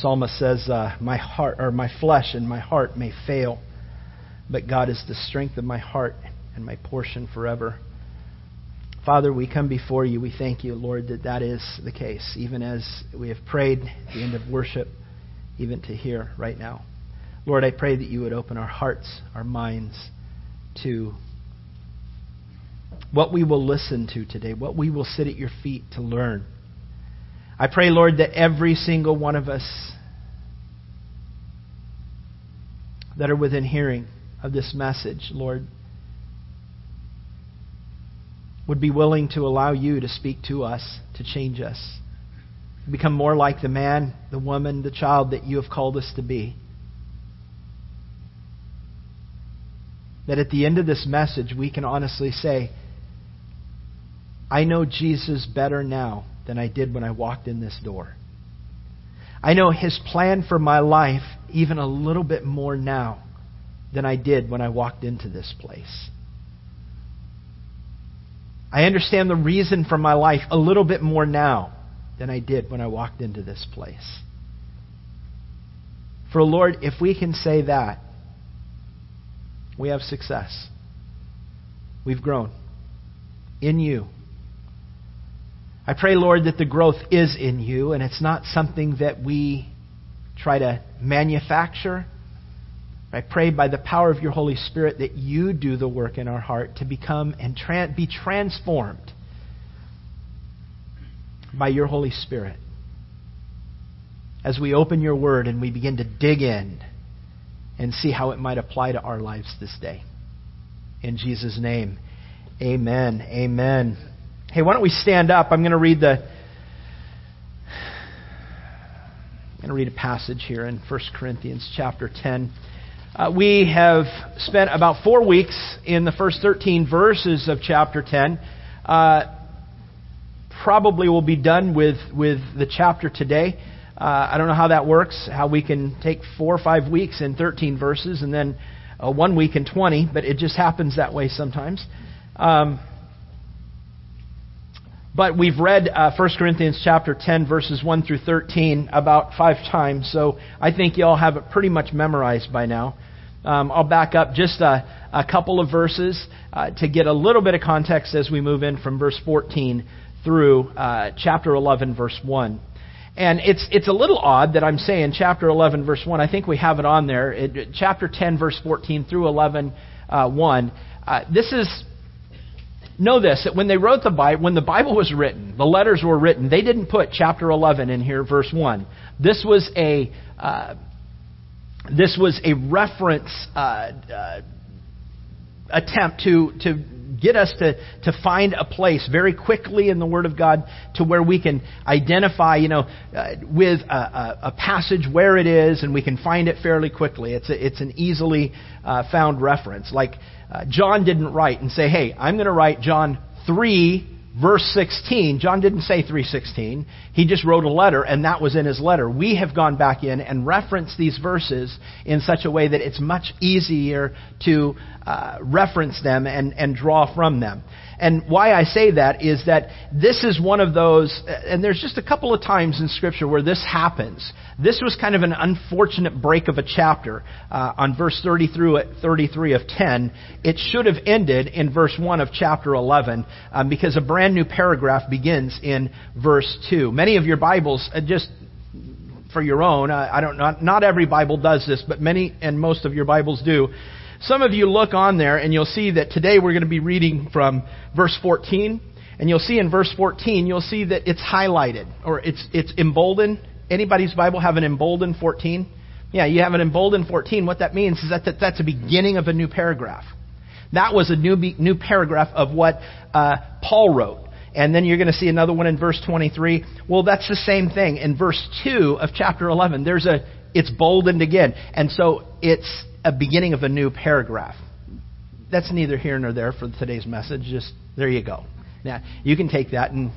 Psalmist says, uh, "My heart or my flesh and my heart may fail, but God is the strength of my heart and my portion forever." Father, we come before you. We thank you, Lord, that that is the case, even as we have prayed at the end of worship, even to here right now. Lord, I pray that you would open our hearts, our minds to what we will listen to today, what we will sit at your feet to learn. I pray, Lord, that every single one of us that are within hearing of this message, Lord, would be willing to allow you to speak to us, to change us, become more like the man, the woman, the child that you have called us to be. That at the end of this message, we can honestly say, I know Jesus better now than I did when I walked in this door. I know his plan for my life even a little bit more now than I did when I walked into this place. I understand the reason for my life a little bit more now than I did when I walked into this place. For Lord, if we can say that, we have success. We've grown in you. I pray, Lord, that the growth is in you and it's not something that we try to manufacture I pray by the power of your Holy Spirit that you do the work in our heart to become and tra- be transformed by your Holy Spirit. As we open your word and we begin to dig in and see how it might apply to our lives this day. In Jesus' name, amen. Amen. Hey, why don't we stand up? I'm going to read the. I'm going to read a passage here in 1 Corinthians chapter 10. Uh, we have spent about four weeks in the first 13 verses of chapter 10. Uh, probably will be done with, with the chapter today. Uh, I don't know how that works, how we can take four or five weeks in 13 verses and then uh, one week in 20, but it just happens that way sometimes. Um, but we've read uh, 1 Corinthians chapter 10, verses 1 through 13, about five times, so I think you all have it pretty much memorized by now. Um, I'll back up just a, a couple of verses uh, to get a little bit of context as we move in from verse 14 through uh, chapter 11, verse 1. And it's, it's a little odd that I'm saying chapter 11, verse 1. I think we have it on there. It, chapter 10, verse 14 through 11, uh, 1. Uh, this is know this that when they wrote the Bible, when the Bible was written, the letters were written, they didn't put chapter 11 in here, verse 1. This was a. Uh, this was a reference uh, uh, attempt to, to get us to, to find a place very quickly in the Word of God to where we can identify, you know, uh, with a, a, a, passage where it is and we can find it fairly quickly. It's, a, it's an easily uh, found reference. Like uh, John didn't write and say, hey, I'm going to write John 3 verse 16 john didn't say 316 he just wrote a letter and that was in his letter we have gone back in and referenced these verses in such a way that it's much easier to uh, reference them and, and draw from them and why I say that is that this is one of those, and there's just a couple of times in Scripture where this happens. This was kind of an unfortunate break of a chapter uh, on verse 30 through 33 of 10. It should have ended in verse 1 of chapter 11 um, because a brand new paragraph begins in verse 2. Many of your Bibles, uh, just for your own, I don't not, not every Bible does this, but many and most of your Bibles do some of you look on there and you'll see that today we're going to be reading from verse 14. And you'll see in verse 14, you'll see that it's highlighted or it's, it's emboldened. Anybody's Bible have an emboldened 14? Yeah, you have an emboldened 14. What that means is that, that that's the beginning of a new paragraph. That was a new, new paragraph of what uh, Paul wrote. And then you're going to see another one in verse 23. Well, that's the same thing. In verse 2 of chapter 11, there's a, it's boldened again. And so it's a beginning of a new paragraph. That's neither here nor there for today's message. Just, there you go. Now, you can take that and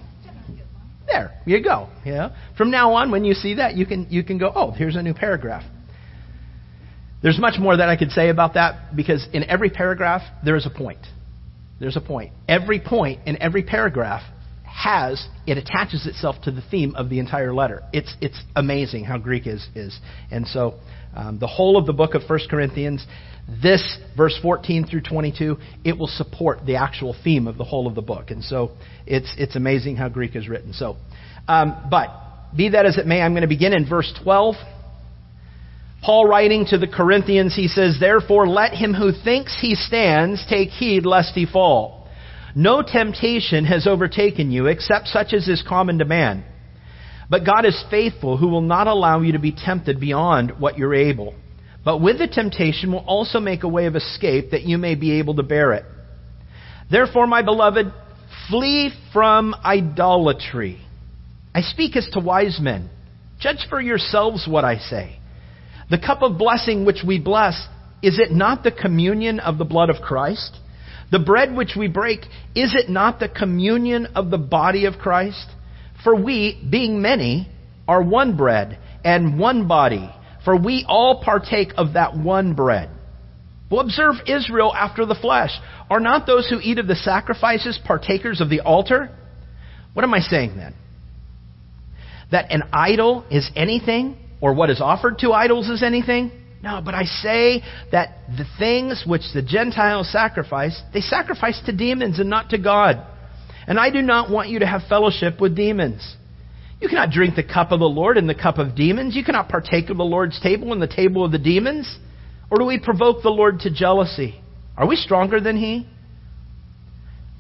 there you go. Yeah. From now on, when you see that, you can you can go, oh, here's a new paragraph. There's much more that I could say about that because in every paragraph there is a point. There's a point. Every point in every paragraph has it attaches itself to the theme of the entire letter. It's it's amazing how Greek is is. And so um, the whole of the book of 1 Corinthians, this verse 14 through 22, it will support the actual theme of the whole of the book. And so it's it's amazing how Greek is written. So, um, but be that as it may, I'm going to begin in verse 12. Paul writing to the Corinthians, he says, Therefore let him who thinks he stands take heed lest he fall. No temptation has overtaken you except such as is common to man. But God is faithful, who will not allow you to be tempted beyond what you're able. But with the temptation will also make a way of escape that you may be able to bear it. Therefore, my beloved, flee from idolatry. I speak as to wise men. Judge for yourselves what I say. The cup of blessing which we bless, is it not the communion of the blood of Christ? The bread which we break, is it not the communion of the body of Christ? For we, being many, are one bread and one body, for we all partake of that one bread. Well, observe Israel after the flesh. Are not those who eat of the sacrifices partakers of the altar? What am I saying then? That an idol is anything or what is offered to idols is anything? No, but I say that the things which the Gentiles sacrifice, they sacrifice to demons and not to God. And I do not want you to have fellowship with demons. You cannot drink the cup of the Lord and the cup of demons. You cannot partake of the Lord's table and the table of the demons. Or do we provoke the Lord to jealousy? Are we stronger than He?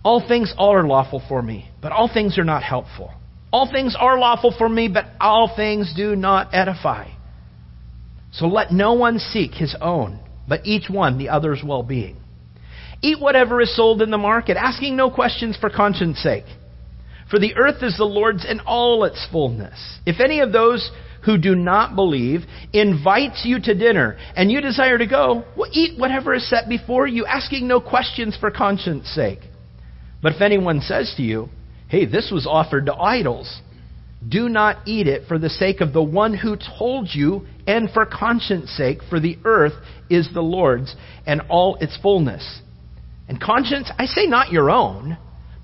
All things are lawful for me, but all things are not helpful. All things are lawful for me, but all things do not edify. So let no one seek his own, but each one the other's well being. Eat whatever is sold in the market, asking no questions for conscience sake. For the earth is the Lord's in all its fullness. If any of those who do not believe invites you to dinner and you desire to go, well, eat whatever is set before you, asking no questions for conscience sake. But if anyone says to you, hey, this was offered to idols. Do not eat it for the sake of the one who told you, and for conscience sake, for the earth is the Lord's and all its fullness. And conscience, I say not your own,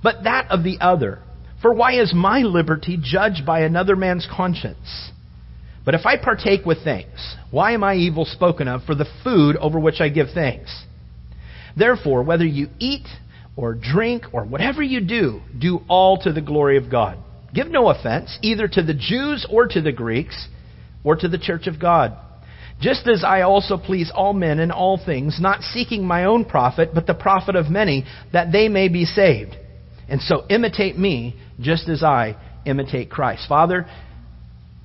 but that of the other. For why is my liberty judged by another man's conscience? But if I partake with thanks, why am I evil spoken of for the food over which I give thanks? Therefore, whether you eat or drink or whatever you do, do all to the glory of God. Give no offense, either to the Jews or to the Greeks, or to the church of God. Just as I also please all men in all things, not seeking my own profit, but the profit of many, that they may be saved. And so imitate me, just as I imitate Christ. Father,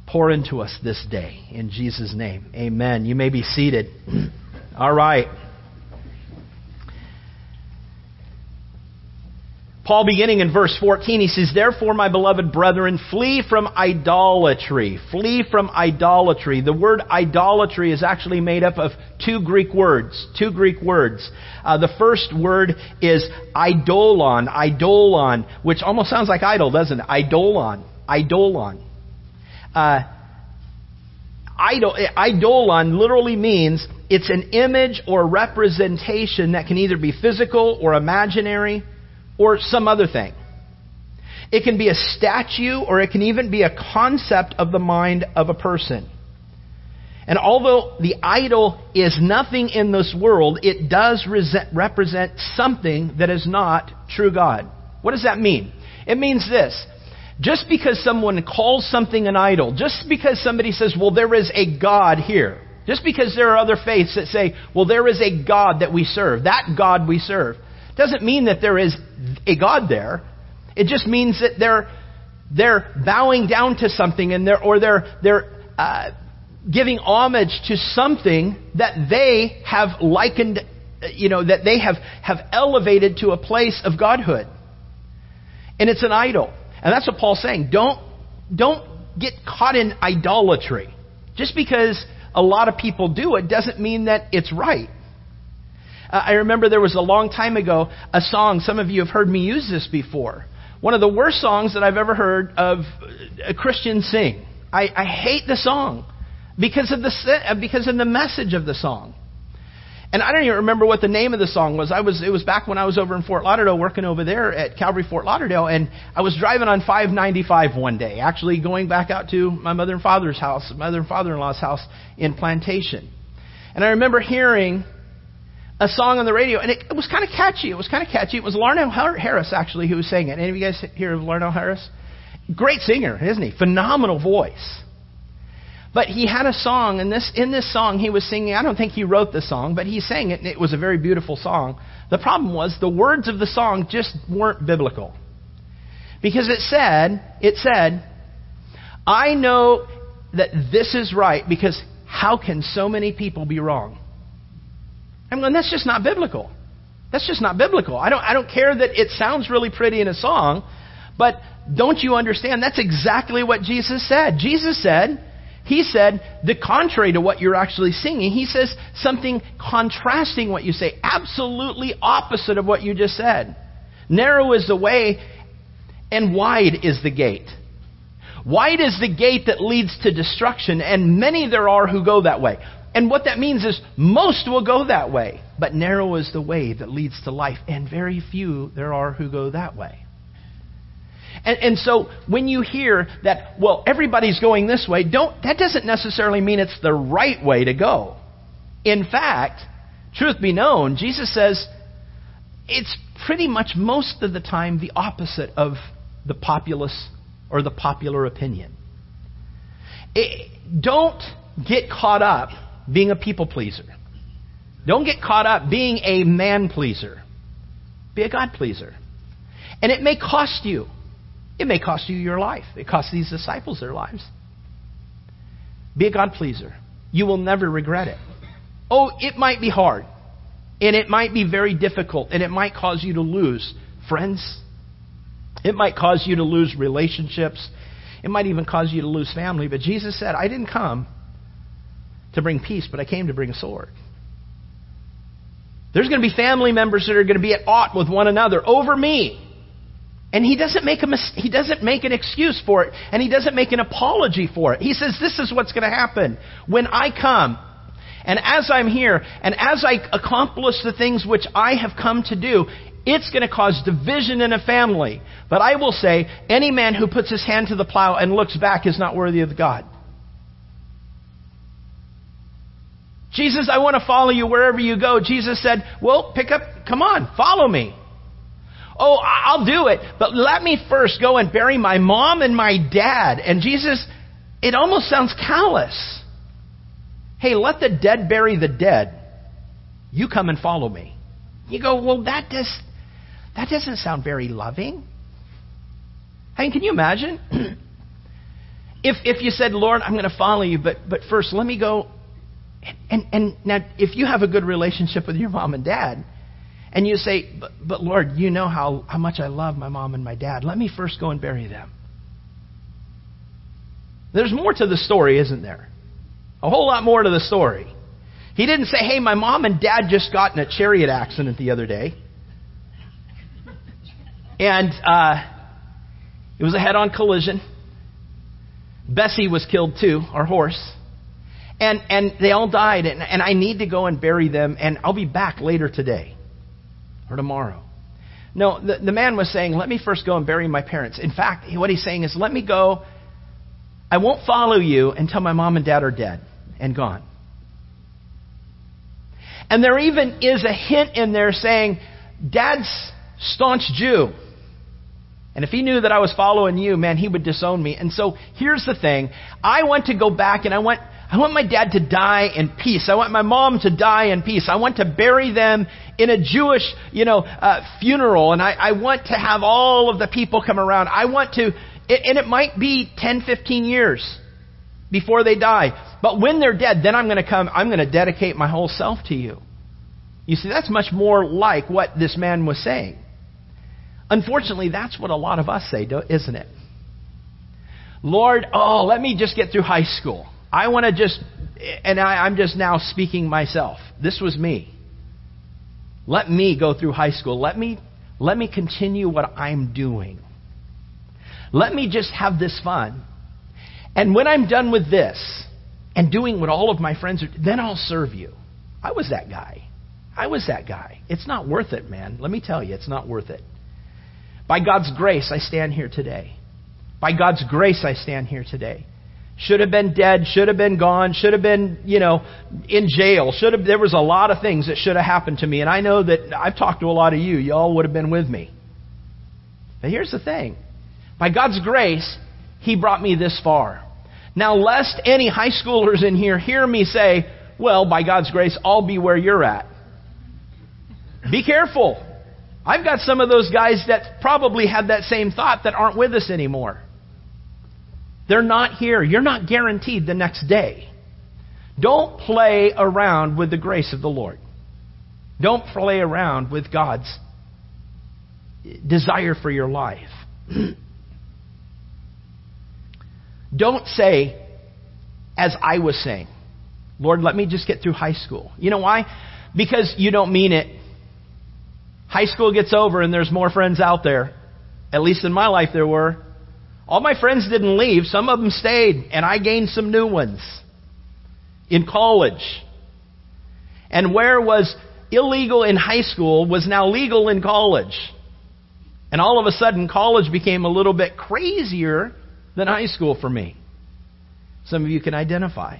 pour into us this day. In Jesus' name, amen. You may be seated. all right. Paul, beginning in verse 14, he says, Therefore, my beloved brethren, flee from idolatry. Flee from idolatry. The word idolatry is actually made up of two Greek words. Two Greek words. Uh, the first word is idolon, idolon, which almost sounds like idol, doesn't it? Idolon, idolon. Uh, idol, idolon literally means it's an image or representation that can either be physical or imaginary or some other thing. It can be a statue or it can even be a concept of the mind of a person. And although the idol is nothing in this world, it does represent something that is not true God. What does that mean? It means this. Just because someone calls something an idol, just because somebody says, well, there is a God here, just because there are other faiths that say, well, there is a God that we serve, that God we serve, doesn't mean that there is a God there. It just means that they're they're bowing down to something and they're or they're they're uh, giving homage to something that they have likened, you know, that they have have elevated to a place of godhood. And it's an idol. And that's what Paul's saying. Don't, don't get caught in idolatry. Just because a lot of people do it doesn't mean that it's right. Uh, I remember there was a long time ago a song, some of you have heard me use this before. One of the worst songs that I've ever heard of a Christian sing. I, I hate the song because of the, because of the message of the song. And I don't even remember what the name of the song was. I was it was back when I was over in Fort Lauderdale working over there at Calvary Fort Lauderdale and I was driving on 595 one day, actually going back out to my mother and father's house, mother and father-in-law's house in Plantation. And I remember hearing a song on the radio and it, it was kind of catchy. It was kind of catchy. It was Larnelle Harris actually who was saying it. Any of you guys hear of Larnelle Harris? Great singer, isn't he? Phenomenal voice. But he had a song, and this in this song he was singing. I don't think he wrote the song, but he sang it, and it was a very beautiful song. The problem was the words of the song just weren't biblical, because it said, it said, "I know that this is right because how can so many people be wrong?" I'm going, that's just not biblical. That's just not biblical. I don't, I don't care that it sounds really pretty in a song, but don't you understand? That's exactly what Jesus said. Jesus said, he said the contrary to what you're actually singing. He says something contrasting what you say, absolutely opposite of what you just said. Narrow is the way, and wide is the gate. Wide is the gate that leads to destruction, and many there are who go that way. And what that means is most will go that way, but narrow is the way that leads to life, and very few there are who go that way. And, and so when you hear that, well, everybody's going this way, don't, that doesn't necessarily mean it's the right way to go. In fact, truth be known, Jesus says it's pretty much most of the time the opposite of the populace or the popular opinion. It, don't get caught up being a people pleaser. Don't get caught up being a man pleaser. Be a God pleaser. And it may cost you. It may cost you your life. It cost these disciples their lives. Be a God pleaser. You will never regret it. Oh, it might be hard. And it might be very difficult. And it might cause you to lose friends. It might cause you to lose relationships. It might even cause you to lose family. But Jesus said, I didn't come to bring peace, but I came to bring a sword. There's going to be family members that are going to be at aught with one another over me. And he doesn't make a mis- he doesn't make an excuse for it, and he doesn't make an apology for it. He says, "This is what's going to happen when I come, and as I'm here, and as I accomplish the things which I have come to do, it's going to cause division in a family. But I will say, any man who puts his hand to the plow and looks back is not worthy of God." Jesus, I want to follow you wherever you go. Jesus said, Well, pick up, come on, follow me. Oh, I'll do it, but let me first go and bury my mom and my dad. And Jesus, it almost sounds callous. Hey, let the dead bury the dead. You come and follow me. You go, well, that does that doesn't sound very loving. I mean, can you imagine? if if you said, Lord, I'm going to follow you, but but first let me go and, and, now if you have a good relationship with your mom and dad, and you say, but, but Lord, you know how, how much I love my mom and my dad. Let me first go and bury them. There's more to the story, isn't there? A whole lot more to the story. He didn't say, hey, my mom and dad just got in a chariot accident the other day. And uh, it was a head on collision. Bessie was killed too, our horse. And, and they all died, and, and I need to go and bury them, and I'll be back later today or tomorrow. No, the, the man was saying, Let me first go and bury my parents. In fact, what he's saying is, Let me go. I won't follow you until my mom and dad are dead and gone. And there even is a hint in there saying, Dad's staunch Jew. And if he knew that I was following you, man, he would disown me. And so here's the thing. I want to go back and I want I want my dad to die in peace. I want my mom to die in peace. I want to bury them in a Jewish, you know, uh, funeral. And I, I want to have all of the people come around. I want to, and it might be 10, 15 years before they die. But when they're dead, then I'm going to come, I'm going to dedicate my whole self to you. You see, that's much more like what this man was saying. Unfortunately, that's what a lot of us say, isn't it? Lord, oh, let me just get through high school. I want to just, and I, I'm just now speaking myself. This was me. Let me go through high school. Let me, let me continue what I'm doing. Let me just have this fun. And when I'm done with this and doing what all of my friends are, then I'll serve you. I was that guy. I was that guy. It's not worth it, man. Let me tell you, it's not worth it. By God's grace, I stand here today. By God's grace, I stand here today. Should have been dead, should have been gone, should have been, you know, in jail. Should have there was a lot of things that should have happened to me and I know that I've talked to a lot of you. Y'all would have been with me. But here's the thing. By God's grace, he brought me this far. Now, lest any high schoolers in here hear me say, well, by God's grace, I'll be where you're at. Be careful. I've got some of those guys that probably had that same thought that aren't with us anymore. They're not here. You're not guaranteed the next day. Don't play around with the grace of the Lord. Don't play around with God's desire for your life. Don't say, as I was saying, Lord, let me just get through high school. You know why? Because you don't mean it. High school gets over and there's more friends out there. At least in my life there were. All my friends didn't leave. Some of them stayed and I gained some new ones in college. And where was illegal in high school was now legal in college. And all of a sudden college became a little bit crazier than high school for me. Some of you can identify.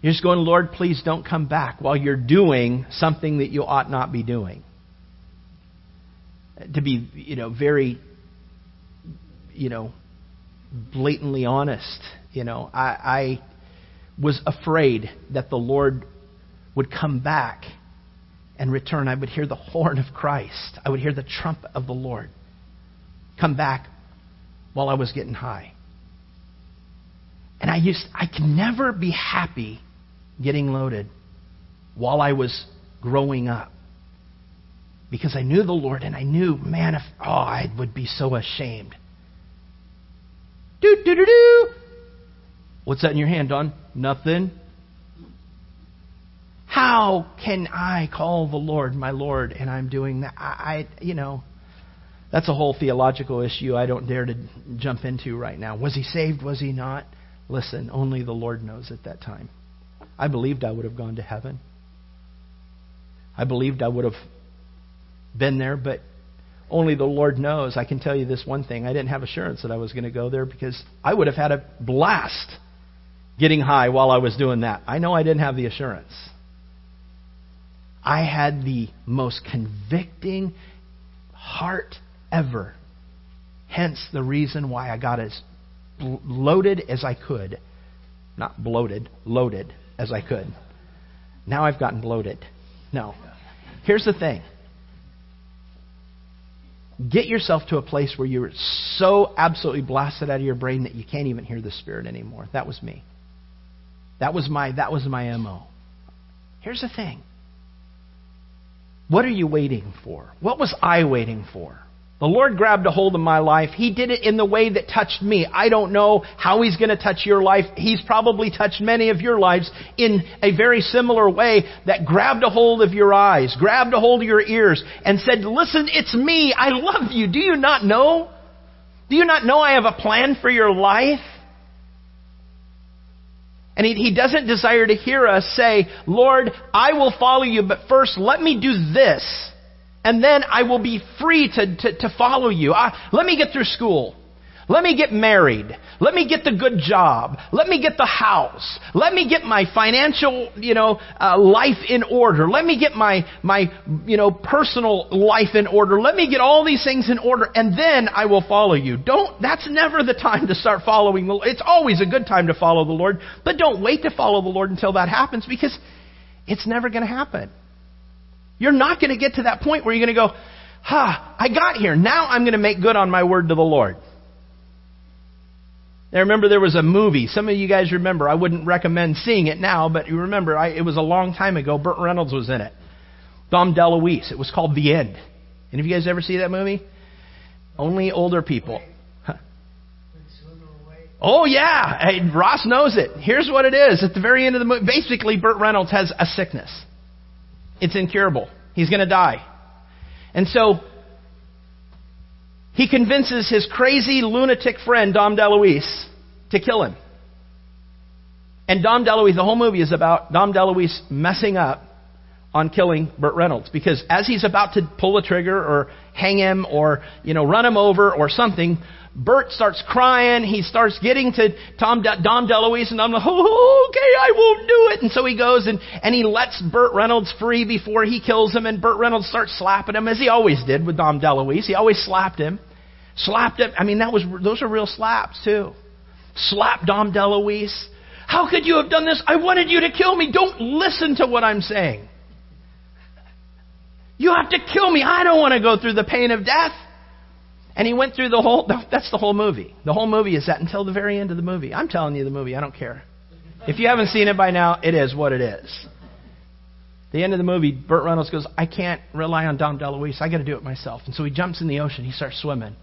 You're just going, Lord, please don't come back while you're doing something that you ought not be doing. To be, you know, very, you know, blatantly honest, you know, I, I was afraid that the Lord would come back and return. I would hear the horn of Christ. I would hear the trumpet of the Lord come back while I was getting high. And I used I could never be happy getting loaded while I was growing up. Because I knew the Lord and I knew, man, if oh, I would be so ashamed. Do do do do. What's that in your hand, Don? Nothing. How can I call the Lord my Lord and I'm doing that? I, I you know, that's a whole theological issue I don't dare to jump into right now. Was he saved? Was he not? Listen, only the Lord knows at that time. I believed I would have gone to heaven. I believed I would have been there, but only the Lord knows. I can tell you this one thing I didn't have assurance that I was going to go there because I would have had a blast getting high while I was doing that. I know I didn't have the assurance. I had the most convicting heart ever. Hence the reason why I got as loaded as I could. Not bloated, loaded as I could. Now I've gotten bloated. No. Here's the thing get yourself to a place where you're so absolutely blasted out of your brain that you can't even hear the Spirit anymore. That was me. That was my, that was my MO. Here's the thing. What are you waiting for? What was I waiting for? The Lord grabbed a hold of my life. He did it in the way that touched me. I don't know how He's going to touch your life. He's probably touched many of your lives in a very similar way that grabbed a hold of your eyes, grabbed a hold of your ears, and said, Listen, it's me. I love you. Do you not know? Do you not know I have a plan for your life? And he, he doesn't desire to hear us say, Lord, I will follow you, but first let me do this and then I will be free to, to, to follow you. Uh, let me get through school. Let me get married. Let me get the good job. Let me get the house. Let me get my financial, you know, uh, life in order. Let me get my, my, you know, personal life in order. Let me get all these things in order and then I will follow you. Don't, that's never the time to start following the. It's always a good time to follow the Lord, but don't wait to follow the Lord until that happens because it's never going to happen. You're not going to get to that point where you're going to go, ha, I got here. Now I'm going to make good on my word to the Lord. I remember there was a movie. Some of you guys remember. I wouldn't recommend seeing it now, but you remember I, it was a long time ago. Burt Reynolds was in it. Dom DeLuise. It was called The End. Any of you guys ever see that movie? Only older people. Oh yeah, hey, Ross knows it. Here's what it is. At the very end of the movie, basically, Burt Reynolds has a sickness. It's incurable. He's going to die, and so he convinces his crazy lunatic friend Dom DeLuise to kill him. And Dom DeLuise, the whole movie is about Dom DeLuise messing up on killing Burt Reynolds because as he's about to pull the trigger or hang him or you know run him over or something, Burt starts crying. He starts getting to Tom De- Dom DeLuise, and I'm like, oh, okay, I won't do it. And so he goes and and he lets Burt Reynolds free before he kills him, and Burt Reynolds starts slapping him as he always did with Dom DeLuise. He always slapped him, slapped him. I mean, that was those are real slaps too. Slap Dom DeLuise. How could you have done this? I wanted you to kill me. Don't listen to what I'm saying. You have to kill me. I don't want to go through the pain of death. And he went through the whole, that's the whole movie. The whole movie is that until the very end of the movie. I'm telling you the movie, I don't care. If you haven't seen it by now, it is what it is. The end of the movie, Burt Reynolds goes, I can't rely on Dom DeLuise. I got to do it myself. And so he jumps in the ocean. He starts swimming.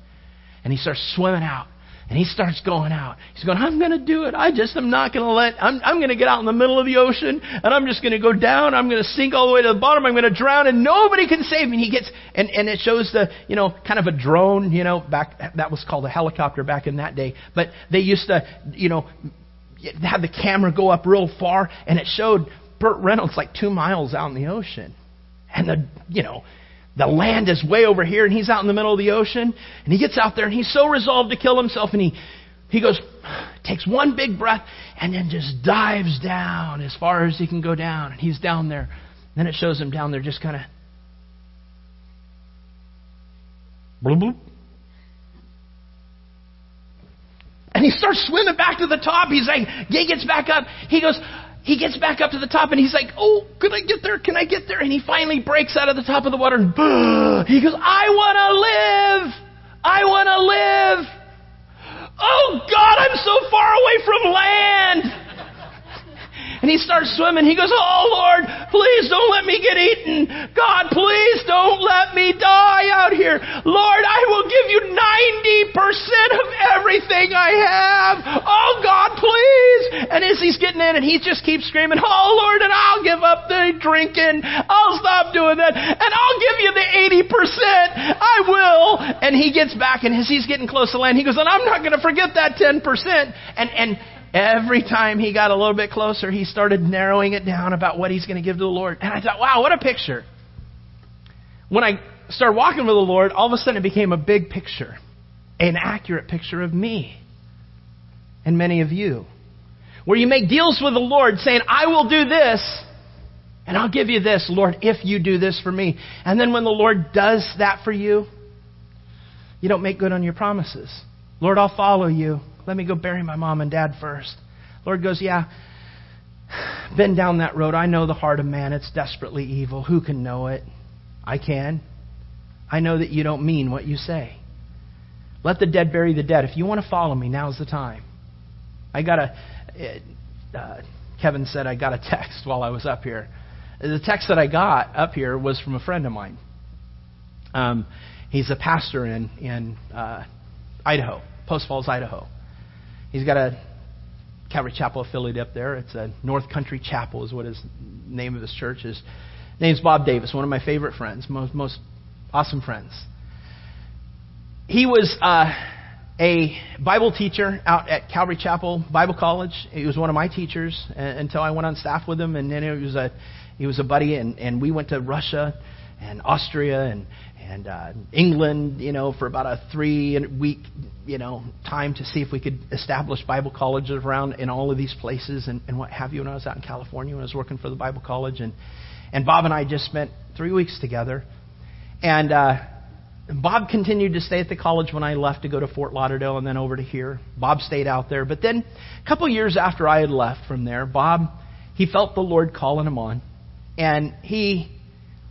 And he starts swimming out. And he starts going out. He's going, I'm going to do it. I just am not going to let, I'm, I'm going to get out in the middle of the ocean and I'm just going to go down. I'm going to sink all the way to the bottom. I'm going to drown and nobody can save me. And he gets, and, and it shows the, you know, kind of a drone, you know, back, that was called a helicopter back in that day. But they used to, you know, have the camera go up real far and it showed Burt Reynolds like two miles out in the ocean. And the, you know, the land is way over here, and he's out in the middle of the ocean. And he gets out there, and he's so resolved to kill himself, and he, he goes, takes one big breath, and then just dives down as far as he can go down. And he's down there. Then it shows him down there just kind of. Bloop, bloop. And he starts swimming back to the top. He's like, he gets back up. He goes, he gets back up to the top and he's like, Oh, can I get there? Can I get there? And he finally breaks out of the top of the water and he goes, I want to live. I want to live. Oh God, I'm so far away from land. And he starts swimming. He goes, Oh Lord, please don't let me get eaten. God, please don't let me die out here. Lord, I will give you 90% of everything I have. Oh God, please. And as he's getting in and he just keeps screaming, Oh Lord, and I'll give up the drinking. I'll stop doing that. And I'll give you the 80%. I will. And he gets back and as he's getting close to land, he goes, and I'm not going to forget that 10%. And, and, Every time he got a little bit closer, he started narrowing it down about what he's going to give to the Lord. And I thought, wow, what a picture. When I started walking with the Lord, all of a sudden it became a big picture, an accurate picture of me and many of you. Where you make deals with the Lord saying, I will do this, and I'll give you this, Lord, if you do this for me. And then when the Lord does that for you, you don't make good on your promises. Lord, I'll follow you. Let me go bury my mom and dad first. Lord goes, Yeah, been down that road. I know the heart of man. It's desperately evil. Who can know it? I can. I know that you don't mean what you say. Let the dead bury the dead. If you want to follow me, now's the time. I got a. Uh, Kevin said I got a text while I was up here. The text that I got up here was from a friend of mine. Um, he's a pastor in in uh, Idaho, Post Falls, Idaho. He's got a Calvary Chapel affiliate up there. It's a North Country Chapel, is what his name of his church is. His name's Bob Davis, one of my favorite friends, most most awesome friends. He was uh, a Bible teacher out at Calvary Chapel Bible College. He was one of my teachers until I went on staff with him, and then he was a he was a buddy, and, and we went to Russia and Austria and and uh, England, you know, for about a three week, you know, time to see if we could establish Bible colleges around in all of these places and, and what have you. When I was out in California, when I was working for the Bible college, and and Bob and I just spent three weeks together, and uh, Bob continued to stay at the college when I left to go to Fort Lauderdale and then over to here. Bob stayed out there, but then a couple years after I had left from there, Bob he felt the Lord calling him on, and he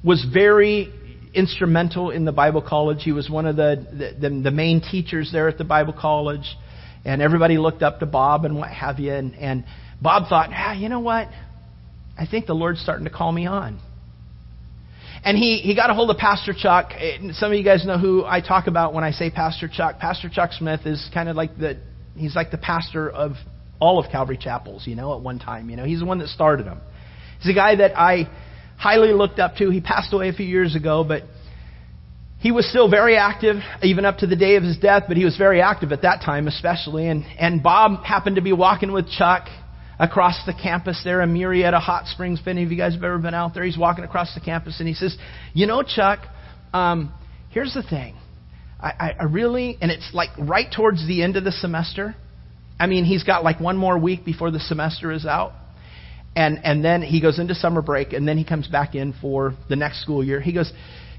was very instrumental in the Bible college. He was one of the, the, the, main teachers there at the Bible college. And everybody looked up to Bob and what have you. And, and Bob thought, ah, you know what? I think the Lord's starting to call me on. And he, he got a hold of Pastor Chuck. Some of you guys know who I talk about when I say Pastor Chuck. Pastor Chuck Smith is kind of like the, he's like the pastor of all of Calvary Chapels, you know, at one time. You know, he's the one that started them. He's a guy that I highly looked up to. He passed away a few years ago, but he was still very active, even up to the day of his death, but he was very active at that time, especially. And, and Bob happened to be walking with Chuck across the campus there in Murrieta Hot Springs. If any of you guys have ever been out there, he's walking across the campus and he says, You know, Chuck, um, here's the thing. I, I really, and it's like right towards the end of the semester. I mean, he's got like one more week before the semester is out. And, and then he goes into summer break, and then he comes back in for the next school year. He goes,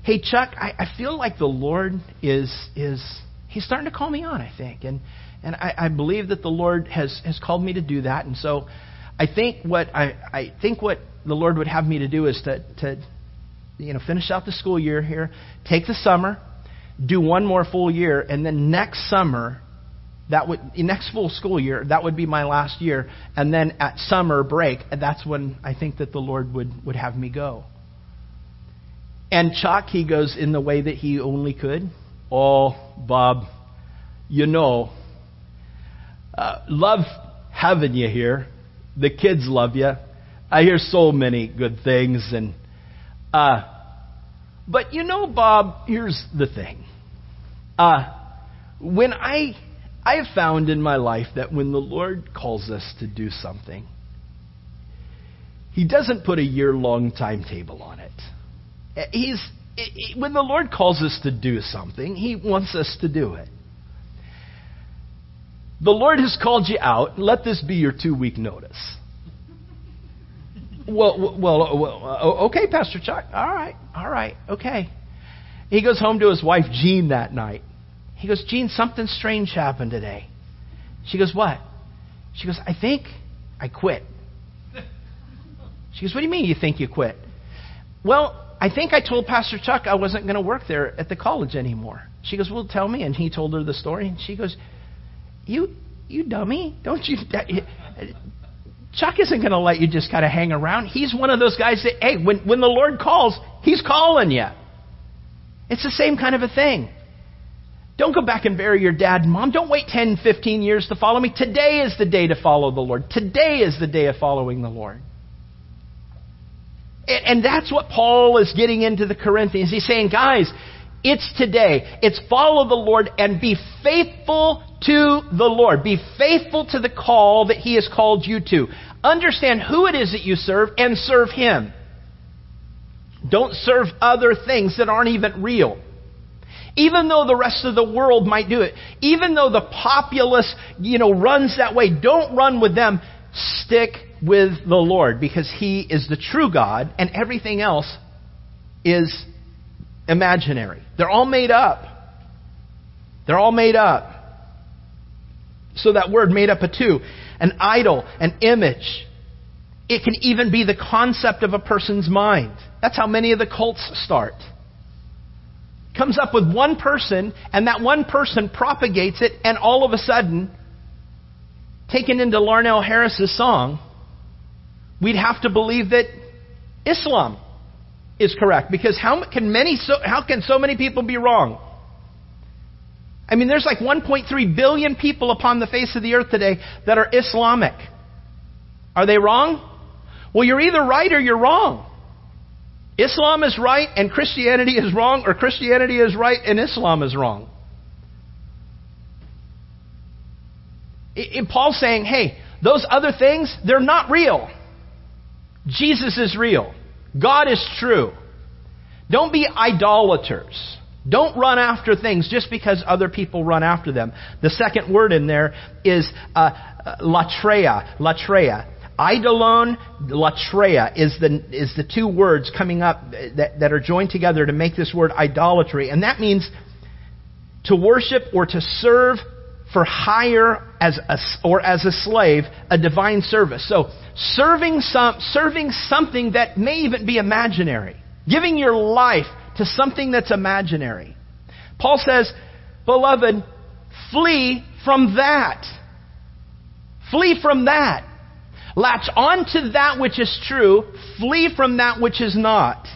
Hey, Chuck, I, I feel like the Lord is, is, he's starting to call me on, I think. And, and I, I believe that the Lord has, has called me to do that. And so I think what I, I think what the Lord would have me to do is to, to you know, finish out the school year here, take the summer, do one more full year, and then next summer, that would next full school year, that would be my last year, and then at summer break, that's when I think that the Lord would, would have me go. And Chuck, he goes in the way that he only could. Oh, Bob, you know, uh, love having you here. The kids love you. I hear so many good things, and uh, but you know, Bob. Here's the thing. Uh, when I I have found in my life that when the Lord calls us to do something, He doesn't put a year long timetable on it. Eh, he's eh, eh, when the Lord calls us to do something, He wants us to do it. The Lord has called you out. Let this be your two week notice. Well, well, uh, well, uh, okay, Pastor Chuck. All right, all right, okay. He goes home to his wife, Jean, that night. He goes, Jean, something strange happened today. She goes, What? She goes, I think I quit. She goes, What do you mean you think you quit? Well, I think I told Pastor Chuck I wasn't going to work there at the college anymore. She goes, Well, tell me. And he told her the story. And she goes, you, you dummy. Don't you. Chuck isn't going to let you just kind of hang around. He's one of those guys that, hey, when, when the Lord calls, He's calling you. It's the same kind of a thing. Don't go back and bury your dad and mom. Don't wait 10, 15 years to follow me. Today is the day to follow the Lord. Today is the day of following the Lord. And that's what Paul is getting into the Corinthians. He's saying, guys, it's today. It's follow the Lord and be faithful to the Lord. Be faithful to the call that He has called you to. Understand who it is that you serve and serve Him. Don't serve other things that aren't even real. Even though the rest of the world might do it, even though the populace, you know, runs that way, don't run with them. Stick with the Lord because He is the true God and everything else is imaginary. They're all made up. They're all made up. So that word made up of two an idol, an image. It can even be the concept of a person's mind. That's how many of the cults start. Comes up with one person, and that one person propagates it, and all of a sudden, taken into Larnelle Harris's song, we'd have to believe that Islam is correct. Because how can many so, how can so many people be wrong? I mean, there's like 1.3 billion people upon the face of the earth today that are Islamic. Are they wrong? Well, you're either right or you're wrong. Islam is right and Christianity is wrong, or Christianity is right and Islam is wrong. Paul's saying, hey, those other things, they're not real. Jesus is real. God is true. Don't be idolaters. Don't run after things just because other people run after them. The second word in there is uh, uh latreia. Latreia. Eidolon, latreia is the, is the two words coming up that, that are joined together to make this word idolatry. And that means to worship or to serve for hire as a, or as a slave a divine service. So serving some serving something that may even be imaginary, giving your life to something that's imaginary. Paul says, "Beloved, flee from that. Flee from that. Latch on to that which is true, flee from that which is not."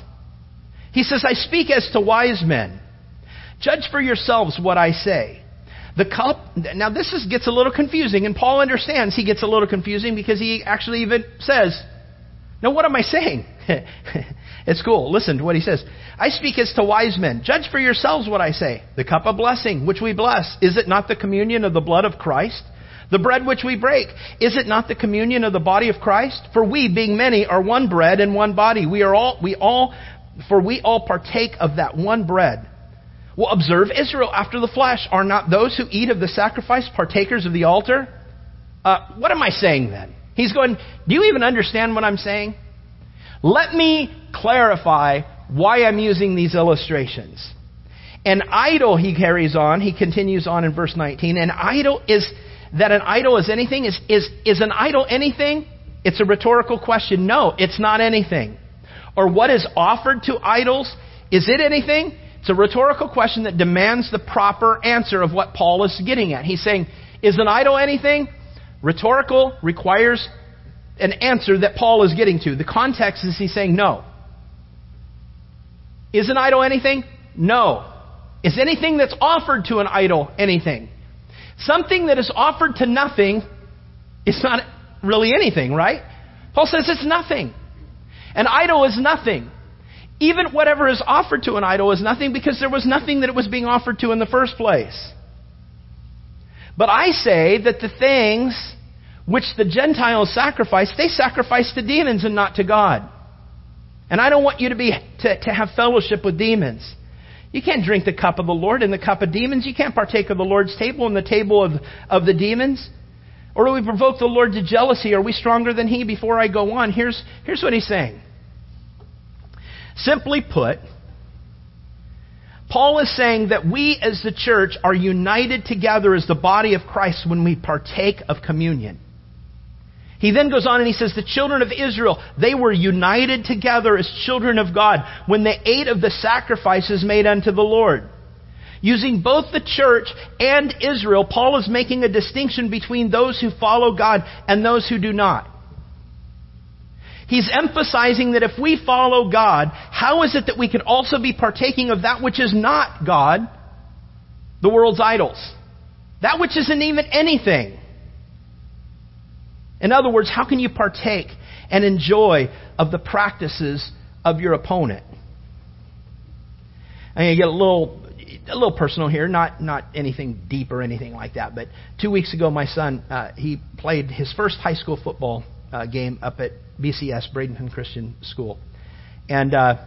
He says, I speak as to wise men. Judge for yourselves what I say. The cup, now this is, gets a little confusing, and Paul understands he gets a little confusing because he actually even says, Now what am I saying? it's cool. Listen to what he says. I speak as to wise men. Judge for yourselves what I say. The cup of blessing, which we bless, is it not the communion of the blood of Christ? The bread which we break, is it not the communion of the body of Christ? For we, being many, are one bread and one body. We are all, we all, for we all partake of that one bread. Well, observe Israel after the flesh. Are not those who eat of the sacrifice partakers of the altar? Uh, what am I saying then? He's going, Do you even understand what I'm saying? Let me clarify why I'm using these illustrations. An idol, he carries on, he continues on in verse 19, an idol is that an idol is anything? Is, is, is an idol anything? It's a rhetorical question. No, it's not anything. Or what is offered to idols? Is it anything? It's a rhetorical question that demands the proper answer of what Paul is getting at. He's saying, Is an idol anything? Rhetorical requires an answer that Paul is getting to. The context is he's saying, No. Is an idol anything? No. Is anything that's offered to an idol anything? Something that is offered to nothing is not really anything, right? Paul says it's nothing. An idol is nothing. Even whatever is offered to an idol is nothing because there was nothing that it was being offered to in the first place. But I say that the things which the Gentiles sacrifice, they sacrifice to demons and not to God. And I don't want you to be to, to have fellowship with demons. You can't drink the cup of the Lord and the cup of demons. You can't partake of the Lord's table and the table of, of the demons. Or do we provoke the Lord to jealousy? Are we stronger than He? Before I go on, here's, here's what He's saying. Simply put, Paul is saying that we as the church are united together as the body of Christ when we partake of communion. He then goes on and he says, The children of Israel, they were united together as children of God when they ate of the sacrifices made unto the Lord. Using both the church and Israel, Paul is making a distinction between those who follow God and those who do not. He's emphasizing that if we follow God, how is it that we can also be partaking of that which is not God, the world's idols? That which isn't even anything. In other words, how can you partake and enjoy of the practices of your opponent? I'm going to get a little, a little personal here, not, not anything deep or anything like that. But two weeks ago, my son, uh, he played his first high school football uh, game up at BCS, Bradenton Christian School. And, uh,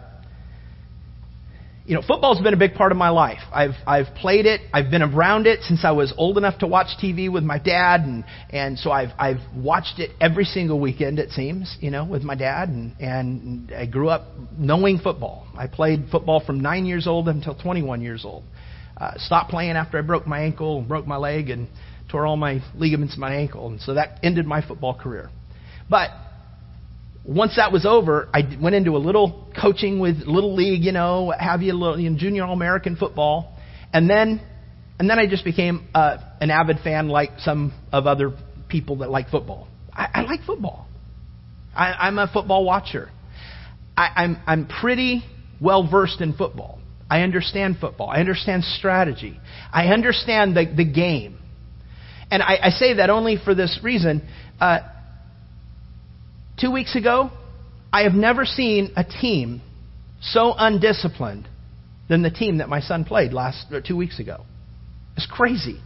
you know, football's been a big part of my life. I've, I've played it. I've been around it since I was old enough to watch TV with my dad. And, and so I've, I've watched it every single weekend, it seems, you know, with my dad. And, and I grew up knowing football. I played football from nine years old until 21 years old. Uh, stopped playing after I broke my ankle, broke my leg, and tore all my ligaments in my ankle. And so that ended my football career. But once that was over, I went into a little coaching with little league, you know, what have you, little you know, junior all American football, and then and then I just became uh, an avid fan, like some of other people that like football. I, I like football. I, I'm a football watcher. I, I'm I'm pretty well versed in football. I understand football. I understand strategy. I understand the the game, and I, I say that only for this reason. Uh, Two weeks ago, I have never seen a team so undisciplined than the team that my son played last two weeks ago. It's crazy.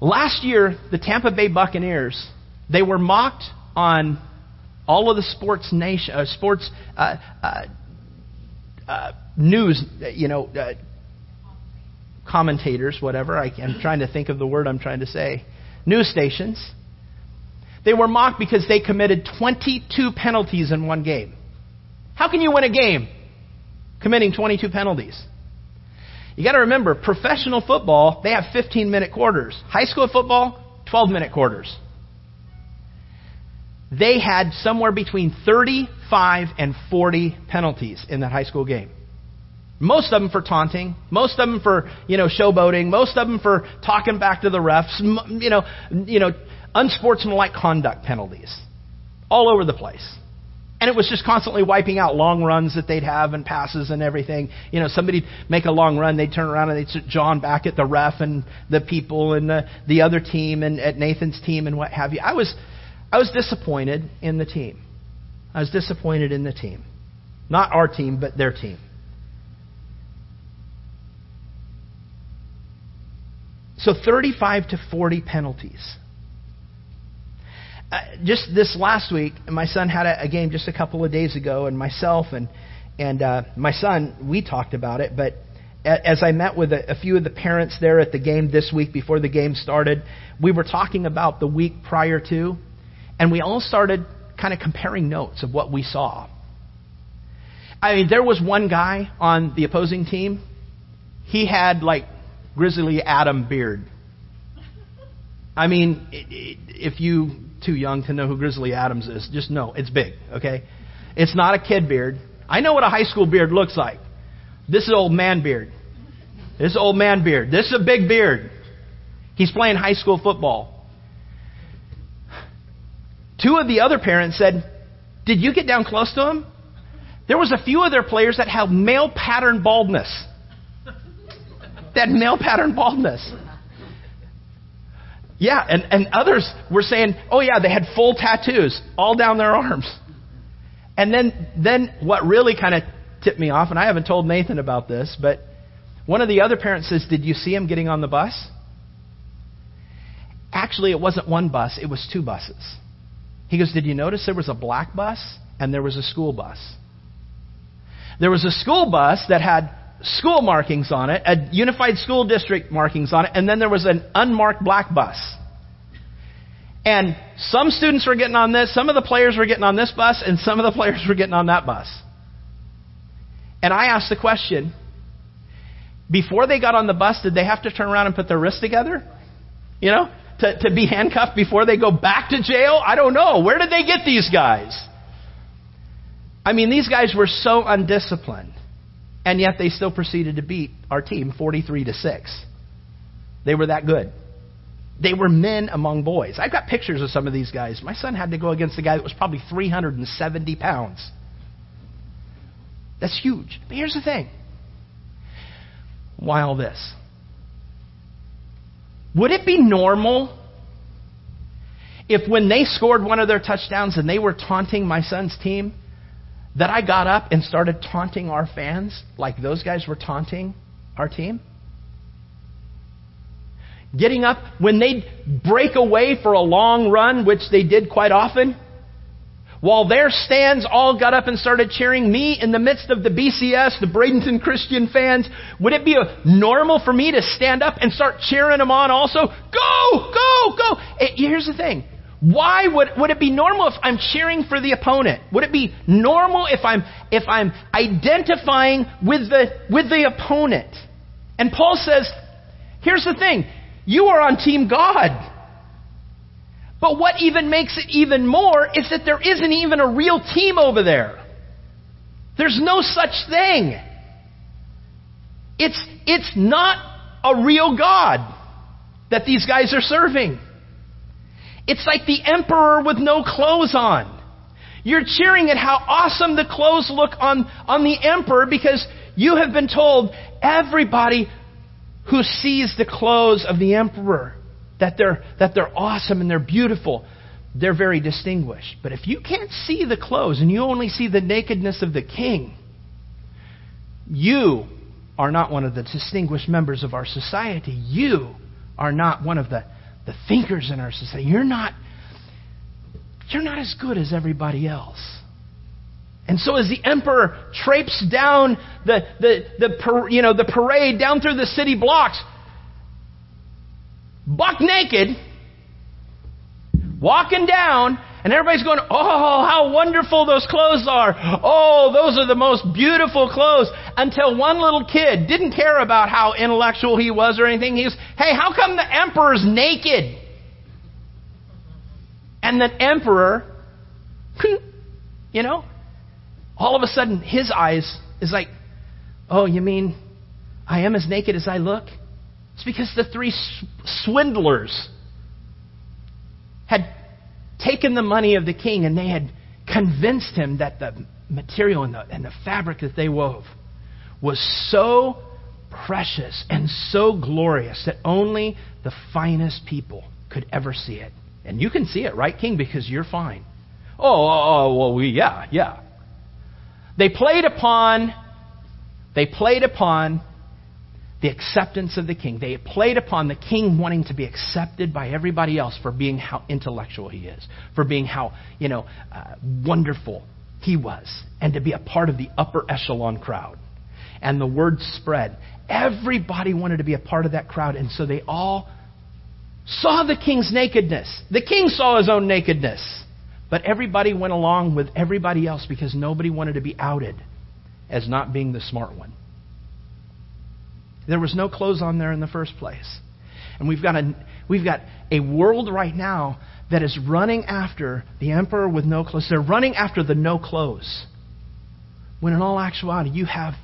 Last year, the Tampa Bay Buccaneers they were mocked on all of the sports nation, uh, sports uh, uh, uh news, you know, uh, commentators, whatever. I, I'm trying to think of the word I'm trying to say. News stations they were mocked because they committed 22 penalties in one game. How can you win a game committing 22 penalties? You got to remember, professional football, they have 15 minute quarters. High school football, 12 minute quarters. They had somewhere between 35 and 40 penalties in that high school game. Most of them for taunting, most of them for, you know, showboating, most of them for talking back to the refs, you know, you know, unsportsmanlike conduct penalties all over the place. And it was just constantly wiping out long runs that they'd have and passes and everything. You know, somebody'd make a long run, they'd turn around and they'd sit John back at the ref and the people and the, the other team and at Nathan's team and what have you. I was, I was disappointed in the team. I was disappointed in the team. Not our team, but their team. So 35 to 40 penalties. Just this last week, my son had a, a, game just a couple of days ago, and myself and and uh, my son, we talked about it. But as I met with a, a few of the parents there at the game this week before the game started, we were talking about the week prior to, and we all started kind of comparing notes of what we saw. I mean, there was one guy on the opposing team. He had like Grizzly Adam beard. I mean, if you too young to know who Grizzly Adams is, just know it's big. Okay, it's not a kid beard. I know what a high school beard looks like. This is old man beard. This is old man beard. This is a big beard. He's playing high school football. Two of the other parents said, "Did you get down close to him?" There was a few of their players that had male pattern baldness. that male pattern baldness. Yeah, and, and others were saying, oh yeah, they had full tattoos all down their arms. And then, then what really kind of tipped me off, and I haven't told Nathan about this, but one of the other parents says, Did you see him getting on the bus? Actually, it wasn't one bus, it was two buses. He goes, Did you notice there was a black bus and there was a school bus? There was a school bus that had school markings on it, a unified school district markings on it, and then there was an unmarked black bus. And some students were getting on this, some of the players were getting on this bus, and some of the players were getting on that bus. And I asked the question before they got on the bus, did they have to turn around and put their wrists together? You know, to, to be handcuffed before they go back to jail? I don't know. Where did they get these guys? I mean, these guys were so undisciplined. And yet they still proceeded to beat our team 43 to 6. They were that good. They were men among boys. I've got pictures of some of these guys. My son had to go against a guy that was probably 370 pounds. That's huge. But here's the thing why all this? Would it be normal if when they scored one of their touchdowns and they were taunting my son's team, that I got up and started taunting our fans like those guys were taunting our team? Getting up when they'd break away for a long run, which they did quite often, while their stands all got up and started cheering me in the midst of the BCS, the Bradenton Christian fans, would it be normal for me to stand up and start cheering them on also? Go, go, go! Here's the thing. Why would, would it be normal if I'm cheering for the opponent? Would it be normal if I'm, if I'm identifying with the, with the opponent? And Paul says, here's the thing. You are on team God. But what even makes it even more is that there isn't even a real team over there. There's no such thing. It's, it's not a real God that these guys are serving. It's like the emperor with no clothes on. You're cheering at how awesome the clothes look on, on the emperor because you have been told everybody who sees the clothes of the emperor that they're, that they're awesome and they're beautiful. They're very distinguished. But if you can't see the clothes and you only see the nakedness of the king, you are not one of the distinguished members of our society. You are not one of the the thinkers in our society. You're not, you're not as good as everybody else. And so as the emperor traipses down the, the, the, you know, the parade down through the city blocks, buck naked, walking down, and everybody's going, Oh, how wonderful those clothes are. Oh, those are the most beautiful clothes. Until one little kid didn't care about how intellectual he was or anything. He was, Hey, how come the emperor's naked? And the emperor, you know, all of a sudden his eyes is like, Oh, you mean I am as naked as I look? It's because the three swindlers had taken the money of the king and they had convinced him that the material and the, and the fabric that they wove was so precious and so glorious that only the finest people could ever see it. And you can see it, right, King? Because you're fine. Oh, oh, oh well, we, yeah, yeah. They played upon, they played upon the acceptance of the king. They played upon the king wanting to be accepted by everybody else for being how intellectual he is, for being how, you know, uh, wonderful he was, and to be a part of the upper echelon crowd. And the word spread. Everybody wanted to be a part of that crowd, and so they all saw the king's nakedness. The king saw his own nakedness. But everybody went along with everybody else because nobody wanted to be outed as not being the smart one. There was no clothes on there in the first place. And we've got a, we've got a world right now that is running after the emperor with no clothes. They're running after the no clothes. When in all actuality, you have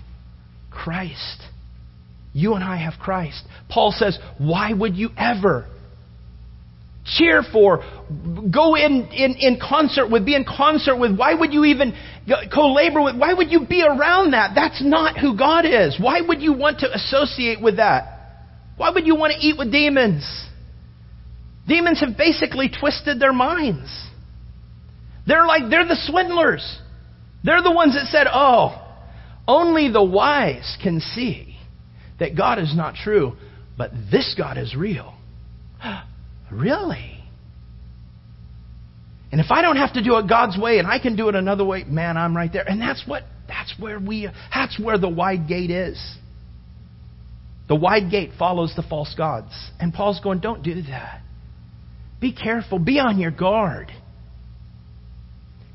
Christ. You and I have Christ. Paul says, Why would you ever cheer for, go in, in, in concert with, be in concert with. Why would you even co labor with? Why would you be around that? That's not who God is. Why would you want to associate with that? Why would you want to eat with demons? Demons have basically twisted their minds. They're like, they're the swindlers. They're the ones that said, oh, only the wise can see that God is not true, but this God is real. Really? And if I don't have to do it God's way and I can do it another way, man, I'm right there. And that's what that's where we that's where the wide gate is. The wide gate follows the false gods. And Paul's going, don't do that. Be careful, be on your guard.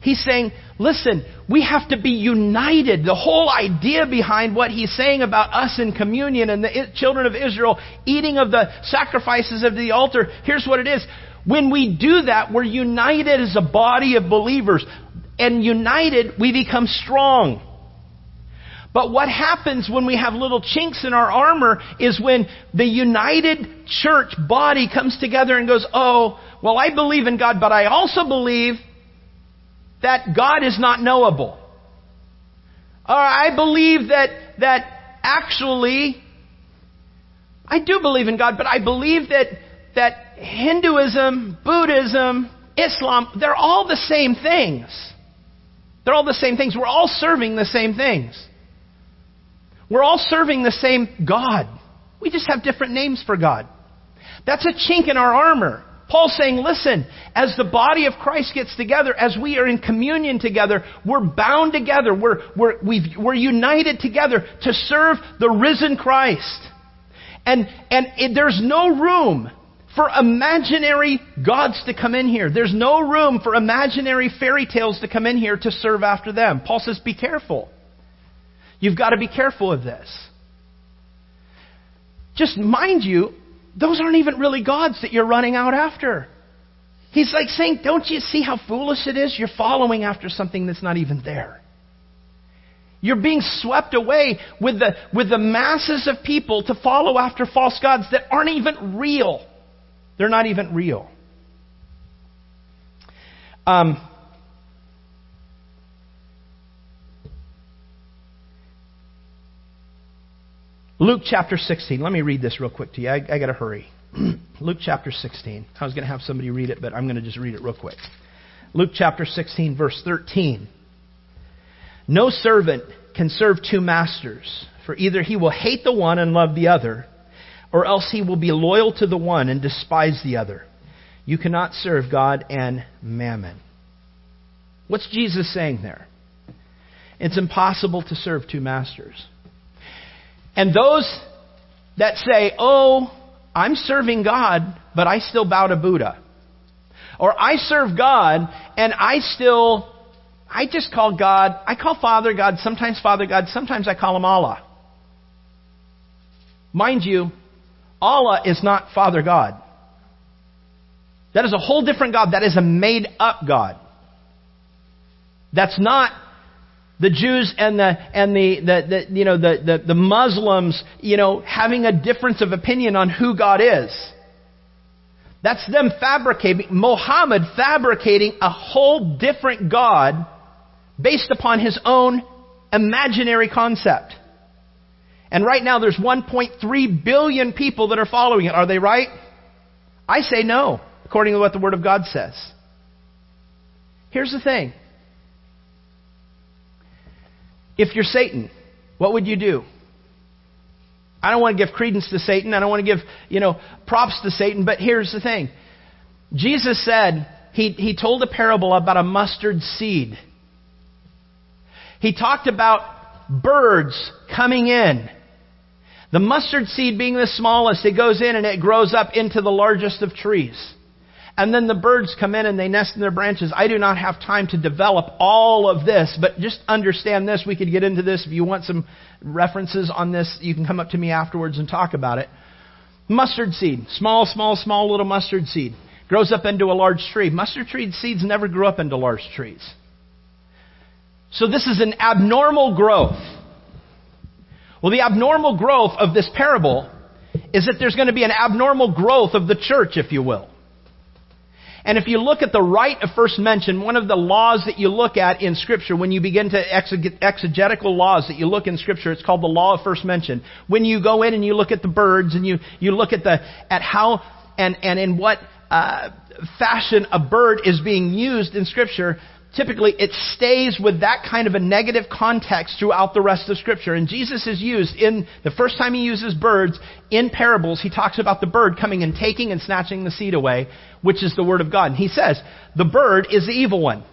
He's saying, listen, we have to be united. The whole idea behind what he's saying about us in communion and the children of Israel eating of the sacrifices of the altar, here's what it is. When we do that, we're united as a body of believers. And united, we become strong. But what happens when we have little chinks in our armor is when the united church body comes together and goes, oh, well, I believe in God, but I also believe that God is not knowable. Or I believe that, that actually, I do believe in God, but I believe that, that Hinduism, Buddhism, Islam, they're all the same things. They're all the same things. We're all serving the same things. We're all serving the same God. We just have different names for God. That's a chink in our armor. Paul's saying, listen, as the body of Christ gets together, as we are in communion together, we're bound together. We're, we're, we are united together to serve the risen Christ. And, and it, there's no room for imaginary gods to come in here. There's no room for imaginary fairy tales to come in here to serve after them. Paul says, be careful. You've got to be careful of this. Just mind you, those aren't even really gods that you're running out after. He's like saying, Don't you see how foolish it is? You're following after something that's not even there. You're being swept away with the, with the masses of people to follow after false gods that aren't even real. They're not even real. Um, Luke chapter 16. Let me read this real quick to you. I, I got to hurry. Luke chapter 16. I was going to have somebody read it, but I'm going to just read it real quick. Luke chapter 16, verse 13. No servant can serve two masters, for either he will hate the one and love the other, or else he will be loyal to the one and despise the other. You cannot serve God and mammon. What's Jesus saying there? It's impossible to serve two masters. And those that say, oh, I'm serving God, but I still bow to Buddha. Or I serve God and I still, I just call God, I call Father God, sometimes Father God, sometimes I call him Allah. Mind you, Allah is not Father God. That is a whole different God. That is a made up God. That's not the Jews and the and the, the, the you know the, the, the Muslims you know having a difference of opinion on who God is. That's them fabricating, Muhammad fabricating a whole different God based upon his own imaginary concept. And right now there's 1.3 billion people that are following it. Are they right? I say no, according to what the Word of God says. Here's the thing. If you're Satan, what would you do? I don't want to give credence to Satan. I don't want to give, you know, props to Satan, but here's the thing. Jesus said, he, he told a parable about a mustard seed. He talked about birds coming in. The mustard seed being the smallest, it goes in and it grows up into the largest of trees. And then the birds come in and they nest in their branches. I do not have time to develop all of this, but just understand this. We could get into this. If you want some references on this, you can come up to me afterwards and talk about it. Mustard seed. Small, small, small little mustard seed. Grows up into a large tree. Mustard tree seeds never grew up into large trees. So this is an abnormal growth. Well, the abnormal growth of this parable is that there's going to be an abnormal growth of the church, if you will. And if you look at the right of first mention, one of the laws that you look at in Scripture, when you begin to exegetical laws that you look in Scripture, it's called the law of first mention. When you go in and you look at the birds and you, you look at the, at how and, and in what, uh, fashion a bird is being used in Scripture, typically it stays with that kind of a negative context throughout the rest of Scripture. And Jesus is used in, the first time he uses birds in parables, he talks about the bird coming and taking and snatching the seed away, which is the Word of God. And he says, the bird is the evil one.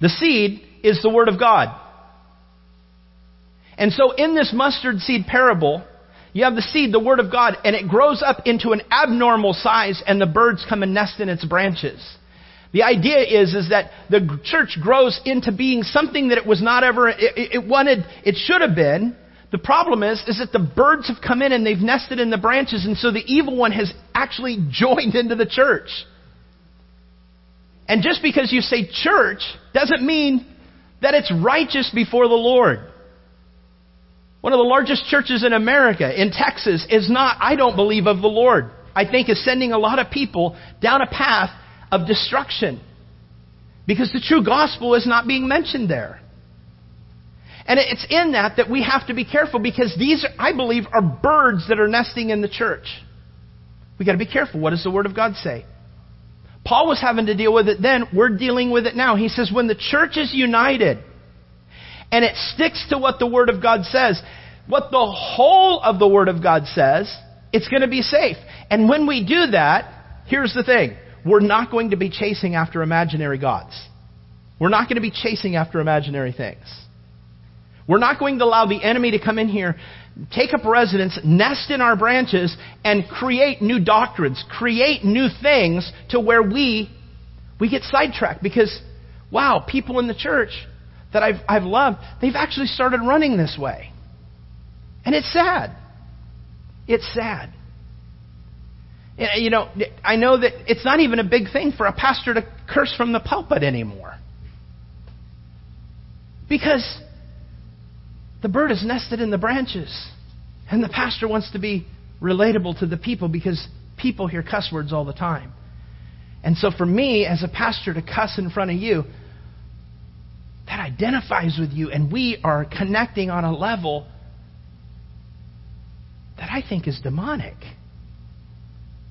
The seed is the Word of God. And so in this mustard seed parable, you have the seed, the Word of God, and it grows up into an abnormal size and the birds come and nest in its branches. The idea is, is that the church grows into being something that it was not ever, it, it wanted, it should have been. The problem is, is that the birds have come in and they've nested in the branches and so the evil one has actually joined into the church. And just because you say church doesn't mean that it's righteous before the Lord. One of the largest churches in America, in Texas, is not, I don't believe, of the Lord. I think is sending a lot of people down a path of destruction. Because the true gospel is not being mentioned there. And it's in that that we have to be careful because these, I believe, are birds that are nesting in the church. We got to be careful. What does the Word of God say? Paul was having to deal with it then. We're dealing with it now. He says, when the church is united and it sticks to what the Word of God says, what the whole of the Word of God says, it's going to be safe. And when we do that, here's the thing we're not going to be chasing after imaginary gods. We're not going to be chasing after imaginary things. We're not going to allow the enemy to come in here, take up residence, nest in our branches, and create new doctrines, create new things to where we, we get sidetracked because, wow, people in the church that I've, I've loved, they've actually started running this way. And it's sad. It's sad. You know, I know that it's not even a big thing for a pastor to curse from the pulpit anymore. Because the bird is nested in the branches. And the pastor wants to be relatable to the people because people hear cuss words all the time. And so for me, as a pastor, to cuss in front of you, that identifies with you, and we are connecting on a level that I think is demonic.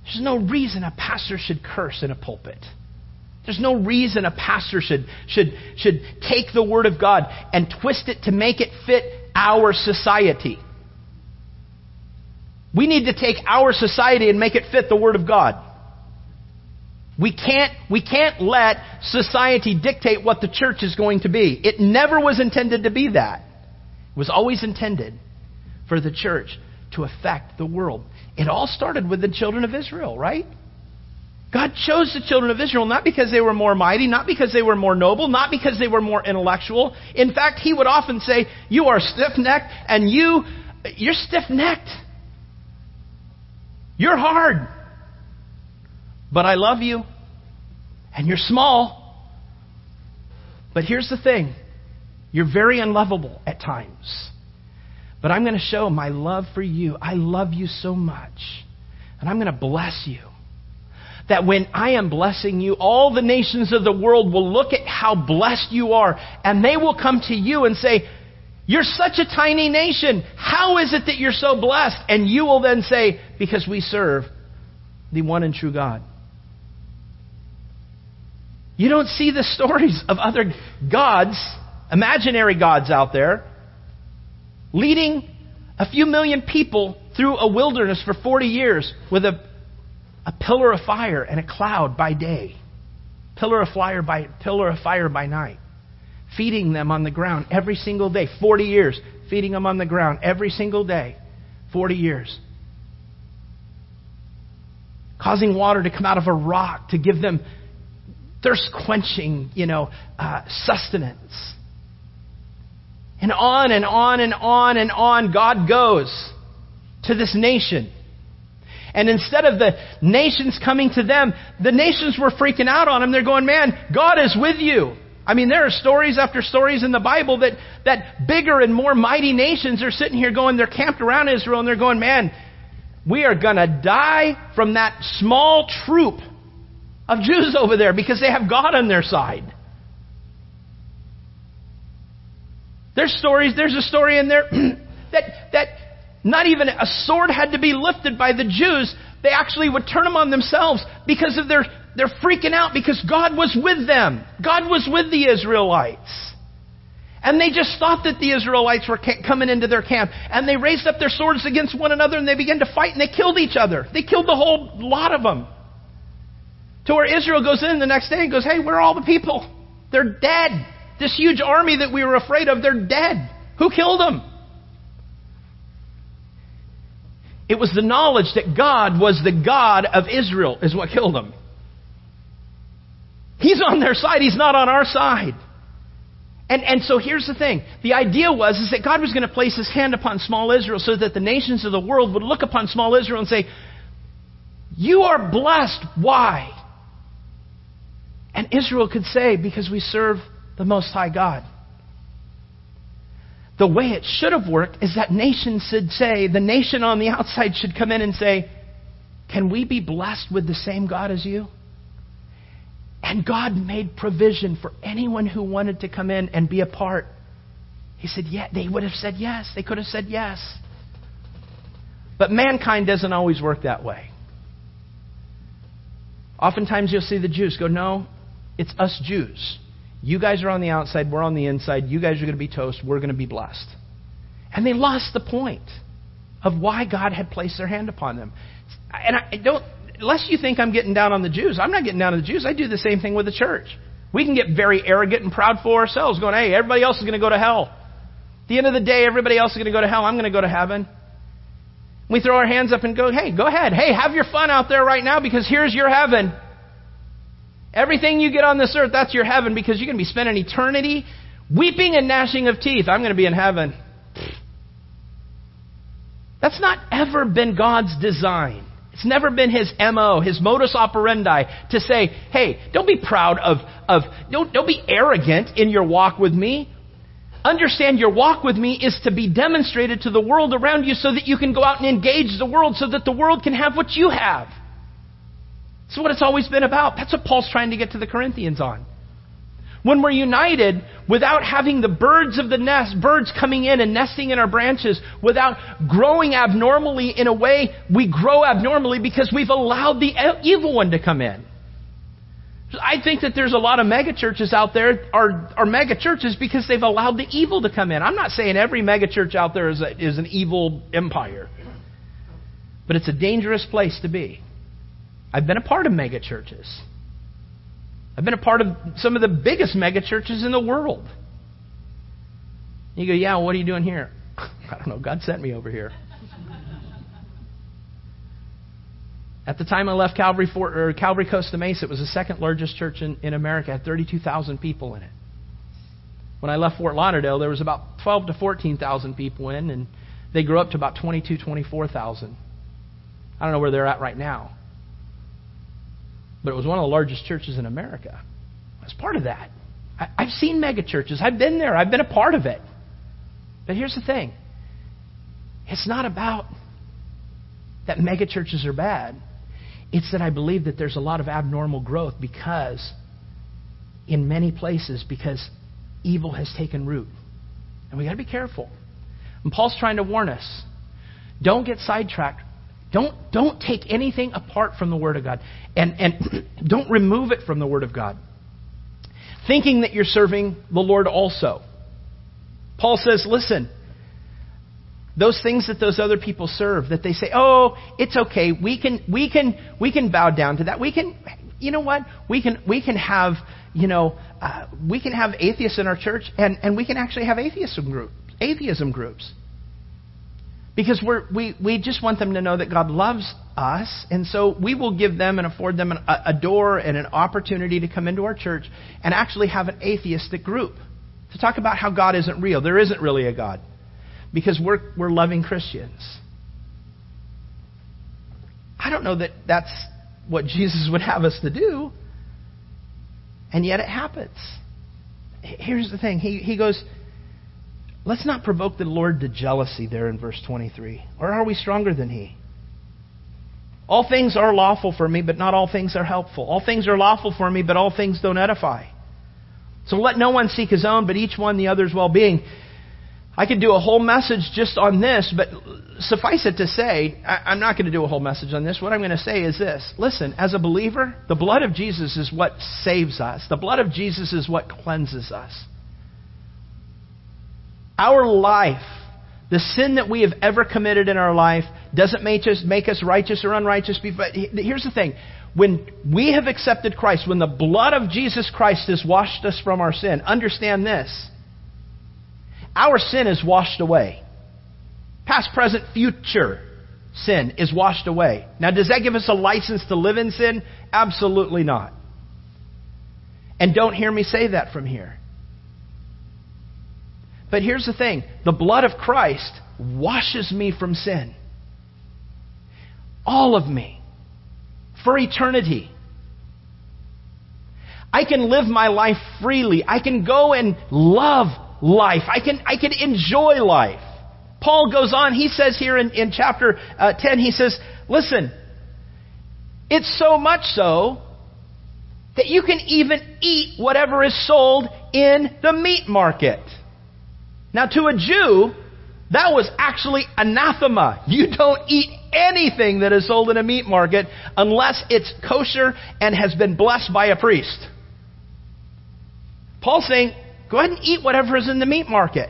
There's no reason a pastor should curse in a pulpit. There's no reason a pastor should, should, should take the Word of God and twist it to make it fit our society. We need to take our society and make it fit the Word of God. We can't, we can't let society dictate what the church is going to be. It never was intended to be that. It was always intended for the church to affect the world. It all started with the children of Israel, right? God chose the children of Israel not because they were more mighty, not because they were more noble, not because they were more intellectual. In fact, he would often say, You are stiff necked, and you, you're stiff necked. You're hard. But I love you. And you're small. But here's the thing you're very unlovable at times. But I'm going to show my love for you. I love you so much. And I'm going to bless you. that when I am blessing you, all the nations of the world will look at how blessed you are, and they will come to you and say, You're such a tiny nation. How is it that you're so blessed? And you will then say, Because we serve the one and true God. You don't see the stories of other gods, imaginary gods out there, leading a few million people through a wilderness for 40 years with a, a pillar of fire and a cloud by day, pillar of fire by pillar of fire by night, feeding them on the ground every single day, 40 years, feeding them on the ground every single day, 40 years. Causing water to come out of a rock to give them thirst quenching, you know, uh, sustenance. And on and on and on and on God goes to this nation. And instead of the nations coming to them, the nations were freaking out on him. They're going, man, God is with you. I mean, there are stories after stories in the Bible that, that bigger and more mighty nations are sitting here going, they're camped around Israel and they're going, man, we are going to die from that small troop of Jews over there because they have God on their side. There's stories, there's a story in there that, that not even a sword had to be lifted by the Jews. They actually would turn them on themselves because of their, they're freaking out because God was with them. God was with the Israelites. And they just thought that the Israelites were coming into their camp. And they raised up their swords against one another and they began to fight and they killed each other. They killed the whole lot of them. To where Israel goes in the next day and goes, Hey, where are all the people? They're dead. This huge army that we were afraid of, they're dead. Who killed them? It was the knowledge that God was the God of Israel, is what killed them. He's on their side, He's not on our side. And, and so here's the thing. The idea was is that God was going to place his hand upon small Israel so that the nations of the world would look upon small Israel and say, You are blessed. Why? And Israel could say, Because we serve the Most High God. The way it should have worked is that nation should say, the nation on the outside should come in and say, Can we be blessed with the same God as you? And God made provision for anyone who wanted to come in and be a part. He said, Yeah, they would have said yes. They could have said yes. But mankind doesn't always work that way. Oftentimes you'll see the Jews go, No, it's us Jews. You guys are on the outside, we're on the inside. You guys are going to be toast, we're going to be blessed. And they lost the point of why God had placed their hand upon them. And I don't, unless you think I'm getting down on the Jews, I'm not getting down on the Jews. I do the same thing with the church. We can get very arrogant and proud for ourselves, going, hey, everybody else is going to go to hell. At the end of the day, everybody else is going to go to hell. I'm going to go to heaven. We throw our hands up and go, hey, go ahead. Hey, have your fun out there right now because here's your heaven. Everything you get on this earth, that's your heaven because you're going to be spending eternity weeping and gnashing of teeth. I'm going to be in heaven. That's not ever been God's design. It's never been his MO, his modus operandi to say, hey, don't be proud of, of don't, don't be arrogant in your walk with me. Understand your walk with me is to be demonstrated to the world around you so that you can go out and engage the world so that the world can have what you have. That's what it's always been about. That's what Paul's trying to get to the Corinthians on. When we're united without having the birds of the nest, birds coming in and nesting in our branches, without growing abnormally in a way, we grow abnormally because we've allowed the evil one to come in. I think that there's a lot of mega churches out there are, are mega churches because they've allowed the evil to come in. I'm not saying every mega church out there is, a, is an evil empire, but it's a dangerous place to be. I've been a part of mega churches. I've been a part of some of the biggest mega churches in the world. You go, yeah, what are you doing here? I don't know. God sent me over here. At the time I left Calvary, Fort, or Calvary Costa Mesa, it was the second largest church in, in America. It had 32,000 people in it. When I left Fort Lauderdale, there was about 12 to 14,000 people in, and they grew up to about 22, 24,000. I don't know where they're at right now but it was one of the largest churches in America. I was part of that. I, I've seen mega churches. I've been there. I've been a part of it. But here's the thing it's not about that mega churches are bad. It's that I believe that there's a lot of abnormal growth because, in many places, because evil has taken root. And we got to be careful. And Paul's trying to warn us don't get sidetracked. Don't, don't take anything apart from the Word of God. And, and don't remove it from the Word of God. Thinking that you're serving the Lord also. Paul says, listen, those things that those other people serve, that they say, oh, it's okay, we can, we can, we can bow down to that. We can, you know what? We can, we can have, you know, uh, we can have atheists in our church, and, and we can actually have atheism groups. Atheism groups. Because we, we just want them to know that God loves us, and so we will give them and afford them an, a, a door and an opportunity to come into our church and actually have an atheistic group to talk about how God isn't real. There isn't really a God because we're, we're loving Christians. I don't know that that's what Jesus would have us to do, and yet it happens. Here's the thing He, he goes, Let's not provoke the Lord to jealousy there in verse 23. Or are we stronger than He? All things are lawful for me, but not all things are helpful. All things are lawful for me, but all things don't edify. So let no one seek his own, but each one the other's well being. I could do a whole message just on this, but suffice it to say, I, am not going to do a whole message on this. What I'm going to say is this Listen, as a believer, the blood of Jesus is what saves us, the blood of Jesus is what cleanses us. Our life, the sin that we have ever committed in our life, doesn't make us, make us righteous or unrighteous. But here's the thing. When we have accepted Christ, when the blood of Jesus Christ has washed us from our sin, understand this. Our sin is washed away. Past, present, future sin is washed away. Now, does that give us a license to live in sin? Absolutely not. And don't hear me say that from here. But here's the thing the blood of Christ washes me from sin. All of me. For eternity. I can live my life freely. I can go and love life. I can, I can enjoy life. Paul goes on, he says here in, in chapter uh, 10, he says, Listen, it's so much so that you can even eat whatever is sold in the meat market. Now, to a Jew, that was actually anathema. You don't eat anything that is sold in a meat market unless it's kosher and has been blessed by a priest. Paul's saying, go ahead and eat whatever is in the meat market.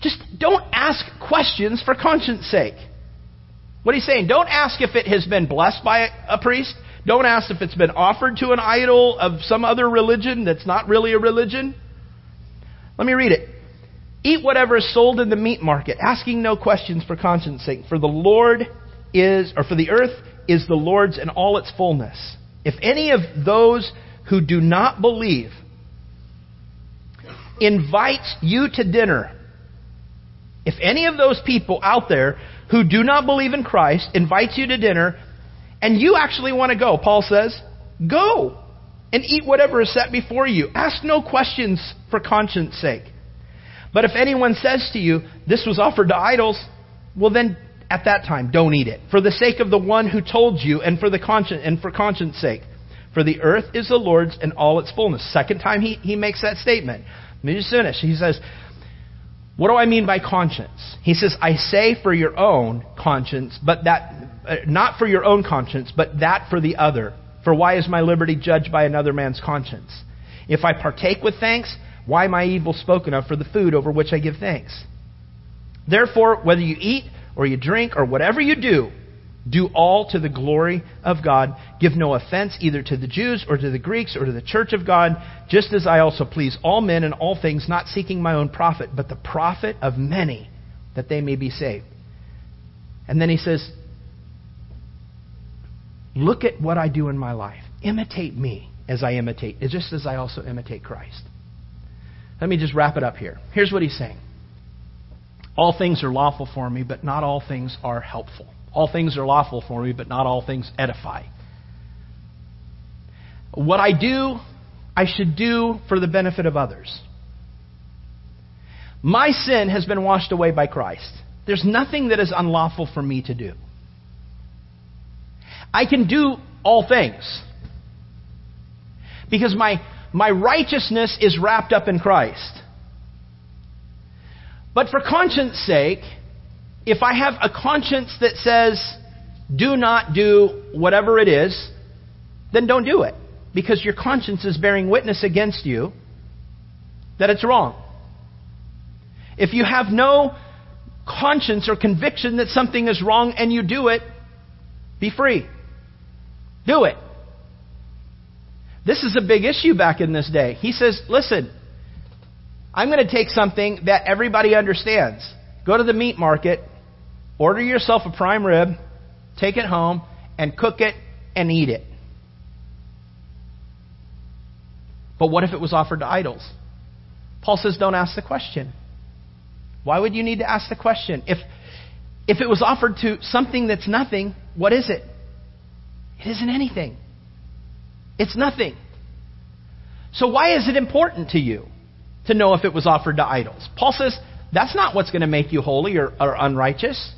Just don't ask questions for conscience sake. What he's saying, don't ask if it has been blessed by a priest. Don't ask if it's been offered to an idol of some other religion that's not really a religion. Let me read it. Eat whatever is sold in the meat market, asking no questions for conscience sake. For the Lord is, or for the earth is the Lord's in all its fullness. If any of those who do not believe invites you to dinner, if any of those people out there who do not believe in Christ invites you to dinner, and you actually want to go, Paul says, go and eat whatever is set before you. Ask no questions for conscience sake. But if anyone says to you, This was offered to idols, well then at that time don't eat it, for the sake of the one who told you and for the conscience and for conscience sake. For the earth is the Lord's and all its fullness. Second time he, he makes that statement. Let me just finish. He says, What do I mean by conscience? He says, I say for your own conscience, but that uh, not for your own conscience, but that for the other. For why is my liberty judged by another man's conscience? If I partake with thanks, why am I evil spoken of for the food over which I give thanks? Therefore, whether you eat or you drink or whatever you do, do all to the glory of God. Give no offense either to the Jews or to the Greeks or to the church of God, just as I also please all men in all things, not seeking my own profit, but the profit of many, that they may be saved. And then he says, Look at what I do in my life. Imitate me as I imitate, just as I also imitate Christ. Let me just wrap it up here. Here's what he's saying All things are lawful for me, but not all things are helpful. All things are lawful for me, but not all things edify. What I do, I should do for the benefit of others. My sin has been washed away by Christ. There's nothing that is unlawful for me to do. I can do all things. Because my, my righteousness is wrapped up in Christ. But for conscience sake, if I have a conscience that says, do not do whatever it is, then don't do it. Because your conscience is bearing witness against you that it's wrong. If you have no conscience or conviction that something is wrong and you do it, be free. Do it. This is a big issue back in this day. He says, listen, I'm going to take something that everybody understands. Go to the meat market, order yourself a prime rib, take it home, and cook it and eat it. But what if it was offered to idols? Paul says, don't ask the question. Why would you need to ask the question? If, if it was offered to something that's nothing, what is it? It isn't anything. It's nothing. So why is it important to you to know if it was offered to idols? Paul says that's not what's going to make you holy or, or unrighteous.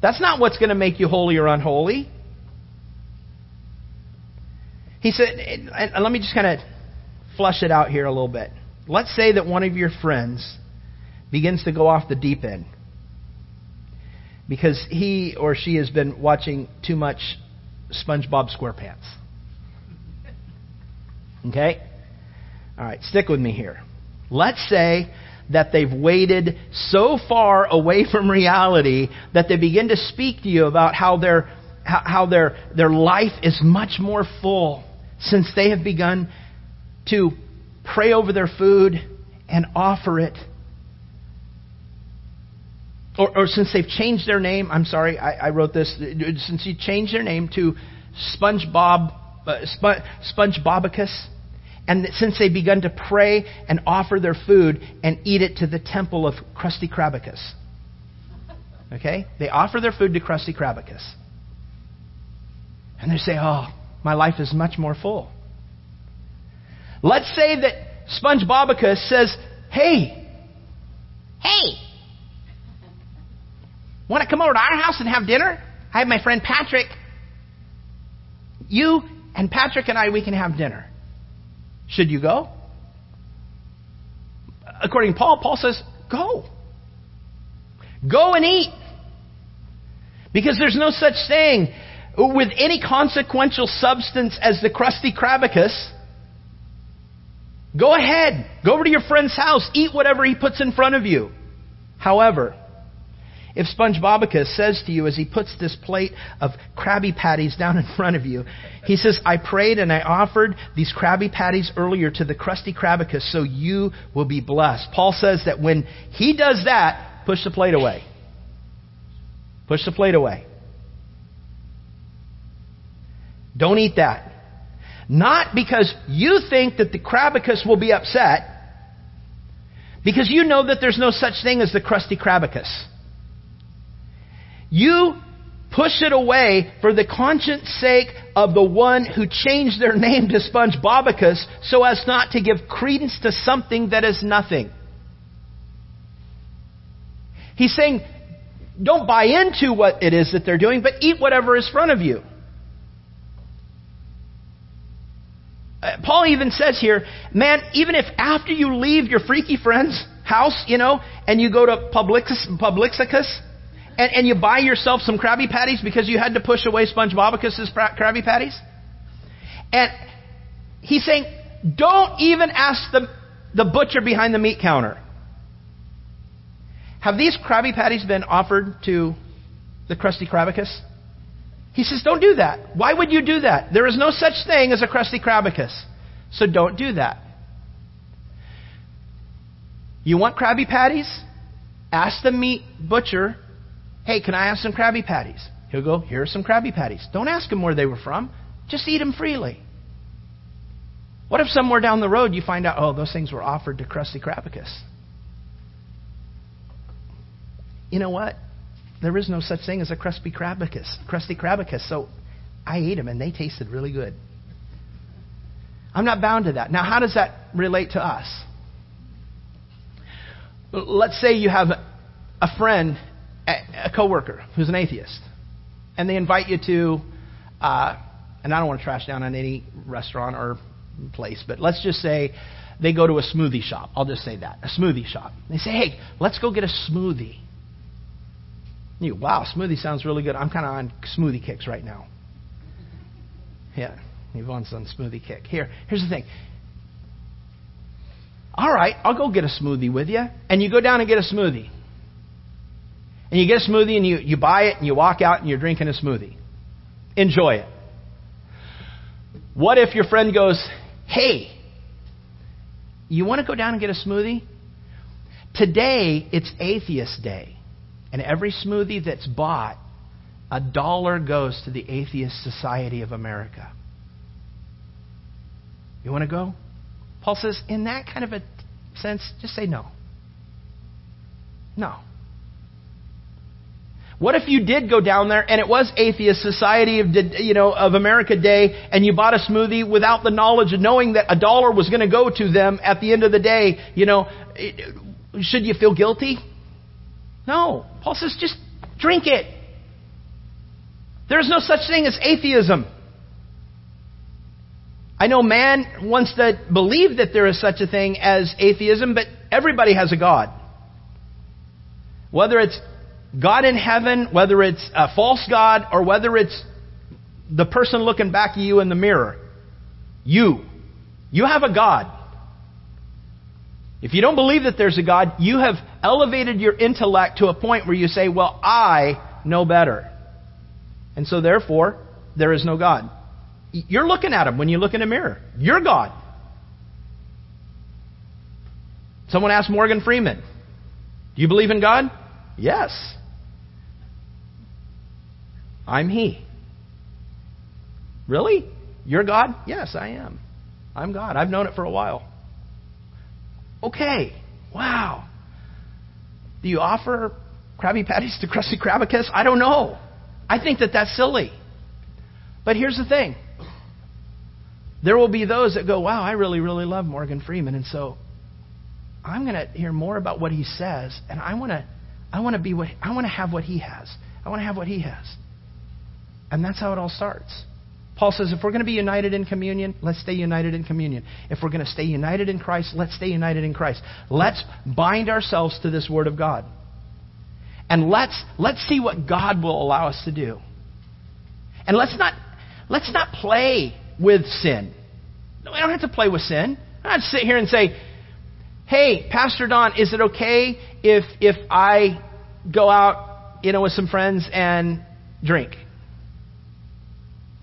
That's not what's going to make you holy or unholy. He said, and let me just kind of flush it out here a little bit. Let's say that one of your friends begins to go off the deep end because he or she has been watching too much SpongeBob SquarePants. Okay? All right, stick with me here. Let's say that they've waded so far away from reality that they begin to speak to you about how their how their their life is much more full since they have begun to pray over their food and offer it or, or, since they've changed their name, I'm sorry, I, I, wrote this. Since you changed their name to SpongeBob, uh, Sp- SpongeBobicus, and since they've begun to pray and offer their food and eat it to the temple of Krusty Krabicus. Okay? They offer their food to Krusty Krabicus. And they say, Oh, my life is much more full. Let's say that SpongeBobicus says, Hey, hey, Want to come over to our house and have dinner? I have my friend Patrick. You and Patrick and I, we can have dinner. Should you go? According to Paul, Paul says, go. Go and eat. Because there's no such thing with any consequential substance as the Krusty Krabicus. Go ahead. Go over to your friend's house. Eat whatever he puts in front of you. However, if SpongeBobicus says to you as he puts this plate of Krabby Patties down in front of you, he says, I prayed and I offered these Krabby Patties earlier to the Krusty Krabicus so you will be blessed. Paul says that when he does that, push the plate away. Push the plate away. Don't eat that. Not because you think that the Krabicus will be upset, because you know that there's no such thing as the Krusty Krabicus. You push it away for the conscience sake of the one who changed their name to SpongeBobicus so as not to give credence to something that is nothing. He's saying, don't buy into what it is that they're doing, but eat whatever is in front of you. Uh, Paul even says here, man, even if after you leave your freaky friend's house, you know, and you go to Publicus, Publixicus, and, and you buy yourself some Krabby Patties because you had to push away SpongeBobicus's Krabby Patties? And he's saying, don't even ask the, the butcher behind the meat counter. Have these Krabby Patties been offered to the Krusty Krabicus? He says, don't do that. Why would you do that? There is no such thing as a Krusty Krabicus. So don't do that. You want Krabby Patties? Ask the meat butcher Hey, can I have some Krabby Patties? He'll go, Here are some Krabby Patties. Don't ask him where they were from. Just eat them freely. What if somewhere down the road you find out, oh, those things were offered to Krusty Krabicus? You know what? There is no such thing as a Krusty Krabicus. Krusty Krabicus. So I ate them and they tasted really good. I'm not bound to that. Now, how does that relate to us? Let's say you have a friend a coworker who's an atheist, and they invite you to uh, and I don't want to trash down on any restaurant or place, but let's just say they go to a smoothie shop. I'll just say that a smoothie shop. They say, "Hey, let's go get a smoothie." You, wow, smoothie sounds really good. I'm kind of on smoothie kicks right now. Yeah, Yvonne's on smoothie kick. Here, here's the thing. All right, I'll go get a smoothie with you. And you go down and get a smoothie. And you get a smoothie and you, you buy it and you walk out and you're drinking a smoothie. Enjoy it. What if your friend goes, Hey, you want to go down and get a smoothie? Today, it's Atheist Day. And every smoothie that's bought, a dollar goes to the Atheist Society of America. You want to go? Paul says, in that kind of a sense, just say no. No. What if you did go down there and it was Atheist Society of you know of America Day and you bought a smoothie without the knowledge of knowing that a dollar was going to go to them at the end of the day? You know, should you feel guilty? No. Paul says just drink it. There's no such thing as atheism. I know man wants to believe that there is such a thing as atheism, but everybody has a God. Whether it's God in heaven, whether it's a false God, or whether it's the person looking back at you in the mirror. You. You have a God. If you don't believe that there's a God, you have elevated your intellect to a point where you say, Well, I know better. And so, therefore, there is no God. You're looking at him when you look in a mirror. You're God. Someone asked Morgan Freeman, Do you believe in God? Yes. I'm He. Really? You're God? Yes, I am. I'm God. I've known it for a while. Okay. Wow. Do you offer Krabby Patties to Krusty Krabicus? I don't know. I think that that's silly. But here's the thing. There will be those that go, wow, I really, really love Morgan Freeman. And so I'm going to hear more about what he says, and I want to, I want to be what, I want to have what he has. I want to have what he has. And that's how it all starts. Paul says if we're going to be united in communion, let's stay united in communion. If we're going to stay united in Christ, let's stay united in Christ. Let's bind ourselves to this Word of God. And let's, let's see what God will allow us to do. And let's not, let's not play with sin. No, we don't have to play with sin. I don't sit here and say, hey, Pastor Don, is it okay if, if I go out, you know, with some friends and drink?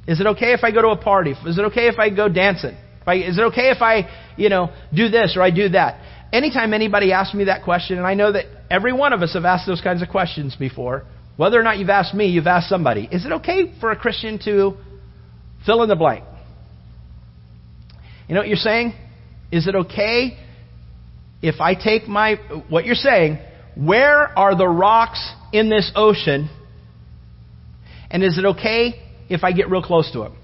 Is it okay if I go to a party? Is it okay if I go dancing? Is it okay if I, you know, do this or I do that? Anytime anybody asks me that question, and I know that every one of us have asked those kinds of questions before, whether or not you've asked me, you've asked somebody. Is it okay for a Christian to fill in the blank? You know what you're saying? Is it okay if I take my, what you're saying, where are the rocks in this ocean? And is it okay if I get real close to them?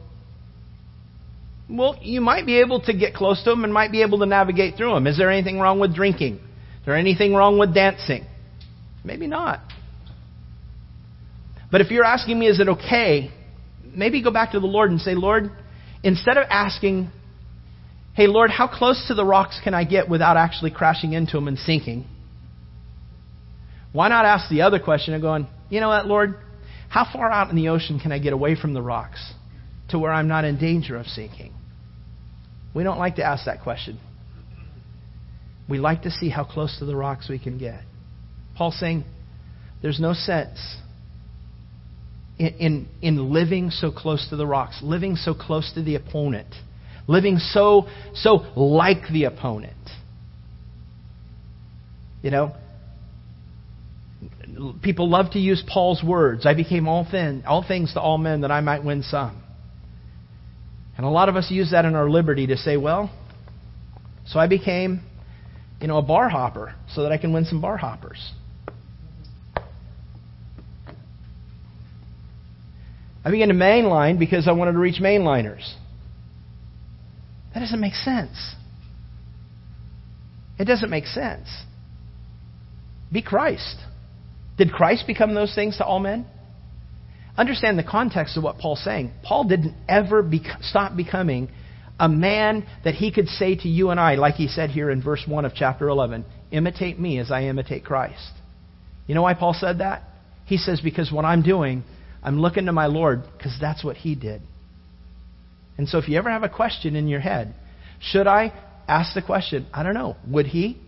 Well, you might be able to get close to them and might be able to navigate through them. Is there anything wrong with drinking? Is there anything wrong with dancing? Maybe not. But if you're asking me, is it okay? Maybe go back to the Lord and say, Lord, instead of asking, hey, Lord, how close to the rocks can I get without actually crashing into them and sinking? Why not ask the other question and going, you know what, Lord, how far out in the ocean can I get away from the rocks to where I'm not in danger of sinking? We don't like to ask that question. We like to see how close to the rocks we can get. Paul's saying there's no sense in, in, in living so close to the rocks, living so close to the opponent, living so, so like the opponent. You know, people love to use Paul's words. I became all thin, all things to all men that I might win some. And a lot of us use that in our liberty to say, well, so I became, you know, a bar hopper so that I can win some bar hoppers. I began to mainline because I wanted to reach mainliners. That doesn't make sense. It doesn't make sense. Be Christ. Did Christ become those things to all men? understand the context of what Paul's saying. Paul didn't ever stop becoming a man that he could say to you and I, like he said here in verse 1 of chapter 11, imitate me as I imitate Christ. You know why Paul said that? He says, because what I'm doing, I'm looking to my Lord because that's what he did. And so if you ever have a question in your head, should I ask the question? I don't know. Would he?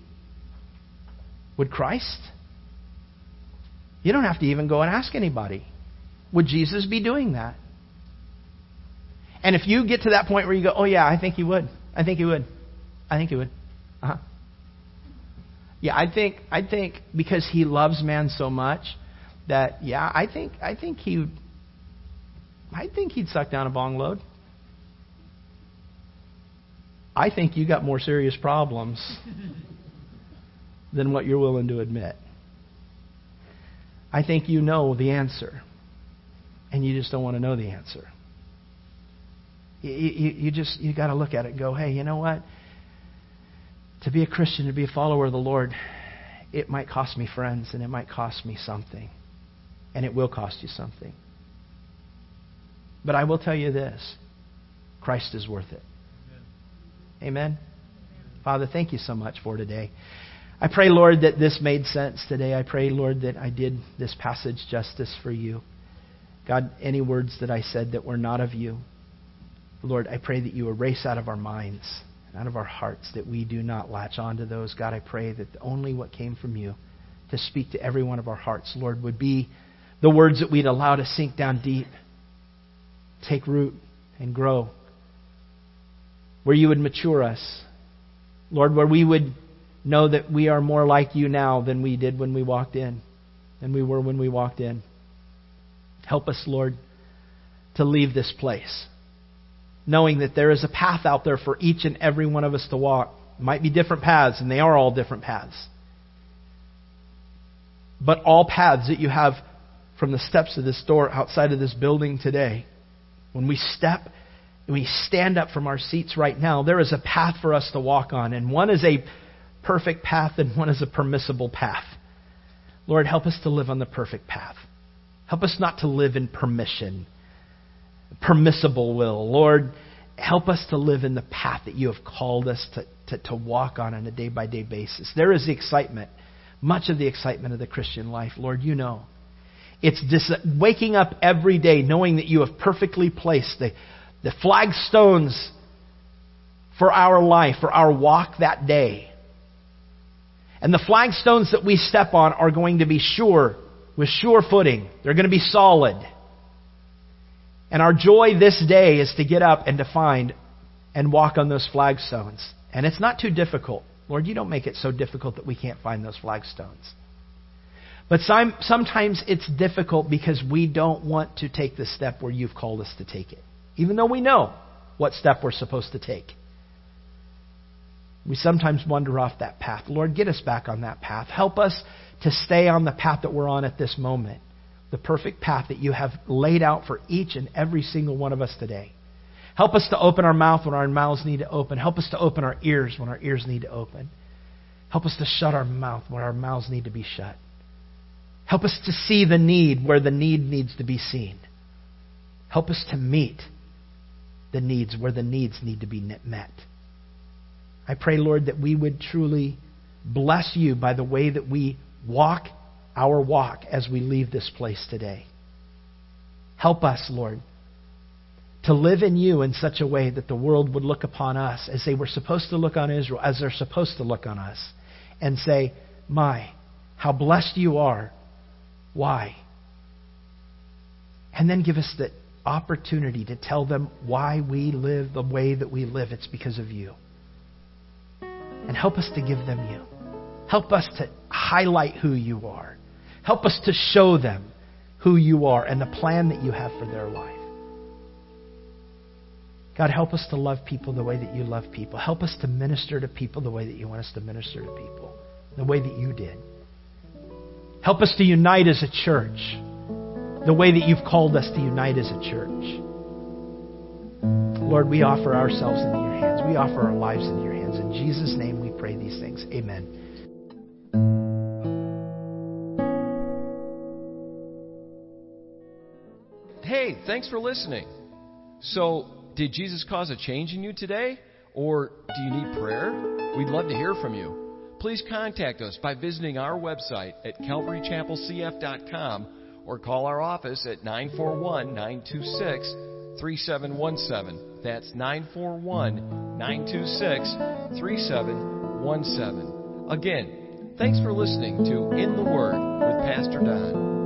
Would Christ? You don't have to even go and ask anybody. Would Jesus be doing that? And if you get to that point where you go, oh, yeah, I think he would. I think he would. I think he would. Uh huh. Yeah, I think I think because he loves man so much that yeah, I think I think he I think he'd suck down a bong load. I think you got more serious problems than what you're willing to admit. I think you know the answer, and you just don't want to know the answer. You, you, you just you got to look at it and go, hey, you know what? To be a Christian, to be a follower of the Lord, it might cost me friends and it might cost me something. And it will cost you something. But I will tell you this Christ is worth it. Amen. Amen. Father, thank you so much for today. I pray, Lord, that this made sense today. I pray, Lord, that I did this passage justice for you. God, any words that I said that were not of you, Lord, I pray that you erase out of our minds, and out of our hearts, that we do not latch onto those. God, I pray that only what came from you to speak to every one of our hearts, Lord, would be the words that we'd allow to sink down deep, take root, and grow. Where you would mature us. Lord, where we would know that we are more like you now than we did when we walked in, than we were when we walked in. Help us, Lord, to leave this place knowing that there is a path out there for each and every one of us to walk. It might be different paths, and they are all different paths. But all paths that you have from the steps of this door outside of this building today, when we step and we stand up from our seats right now, there is a path for us to walk on. And one is a perfect path, and one is a permissible path. Lord, help us to live on the perfect path. Help us not to live in permission permissible will. Lord, help us to live in the path that you have called us to, to, to walk on on a day by day basis. There is the excitement, much of the excitement of the Christian life. Lord, you know. It's dis- waking up every day knowing that you have perfectly placed the, the flagstones for our life, for our walk that day. And the flagstones that we step on are going to be sure, with sure footing. They're going to be solid. And our joy this day is to get up and to find and walk on those flagstones. And it's not too difficult. Lord, you don't make it so difficult that we can't find those flagstones. But some, sometimes it's difficult because we don't want to take the step where you've called us to take it, even though we know what step we're supposed to take. We sometimes wander off that path. Lord, get us back on that path. Help us to stay on the path that we're on at this moment the perfect path that you have laid out for each and every single one of us today. Help us to open our mouth when our mouths need to open. Help us to open our ears when our ears need to open. Help us to shut our mouth when our mouths need to be shut. Help us to see the need where the need needs to be seen. Help us to meet the needs where the needs need to be met. I pray, Lord, that we would truly bless you by the way that we walk our walk as we leave this place today. Help us, Lord, to live in you in such a way that the world would look upon us as they were supposed to look on Israel, as they're supposed to look on us, and say, My, how blessed you are. Why? And then give us the opportunity to tell them why we live the way that we live. It's because of you. And help us to give them you. Help us to highlight who you are. Help us to show them who you are and the plan that you have for their life. God, help us to love people the way that you love people. Help us to minister to people the way that you want us to minister to people, the way that you did. Help us to unite as a church the way that you've called us to unite as a church. Lord, we offer ourselves into your hands. We offer our lives into your hands. In Jesus' name we pray these things. Amen. Hey, thanks for listening. So, did Jesus cause a change in you today? Or do you need prayer? We'd love to hear from you. Please contact us by visiting our website at calvarychapelcf.com or call our office at 941 926 3717. That's 941 926 3717. Again, thanks for listening to In the Word with Pastor Don.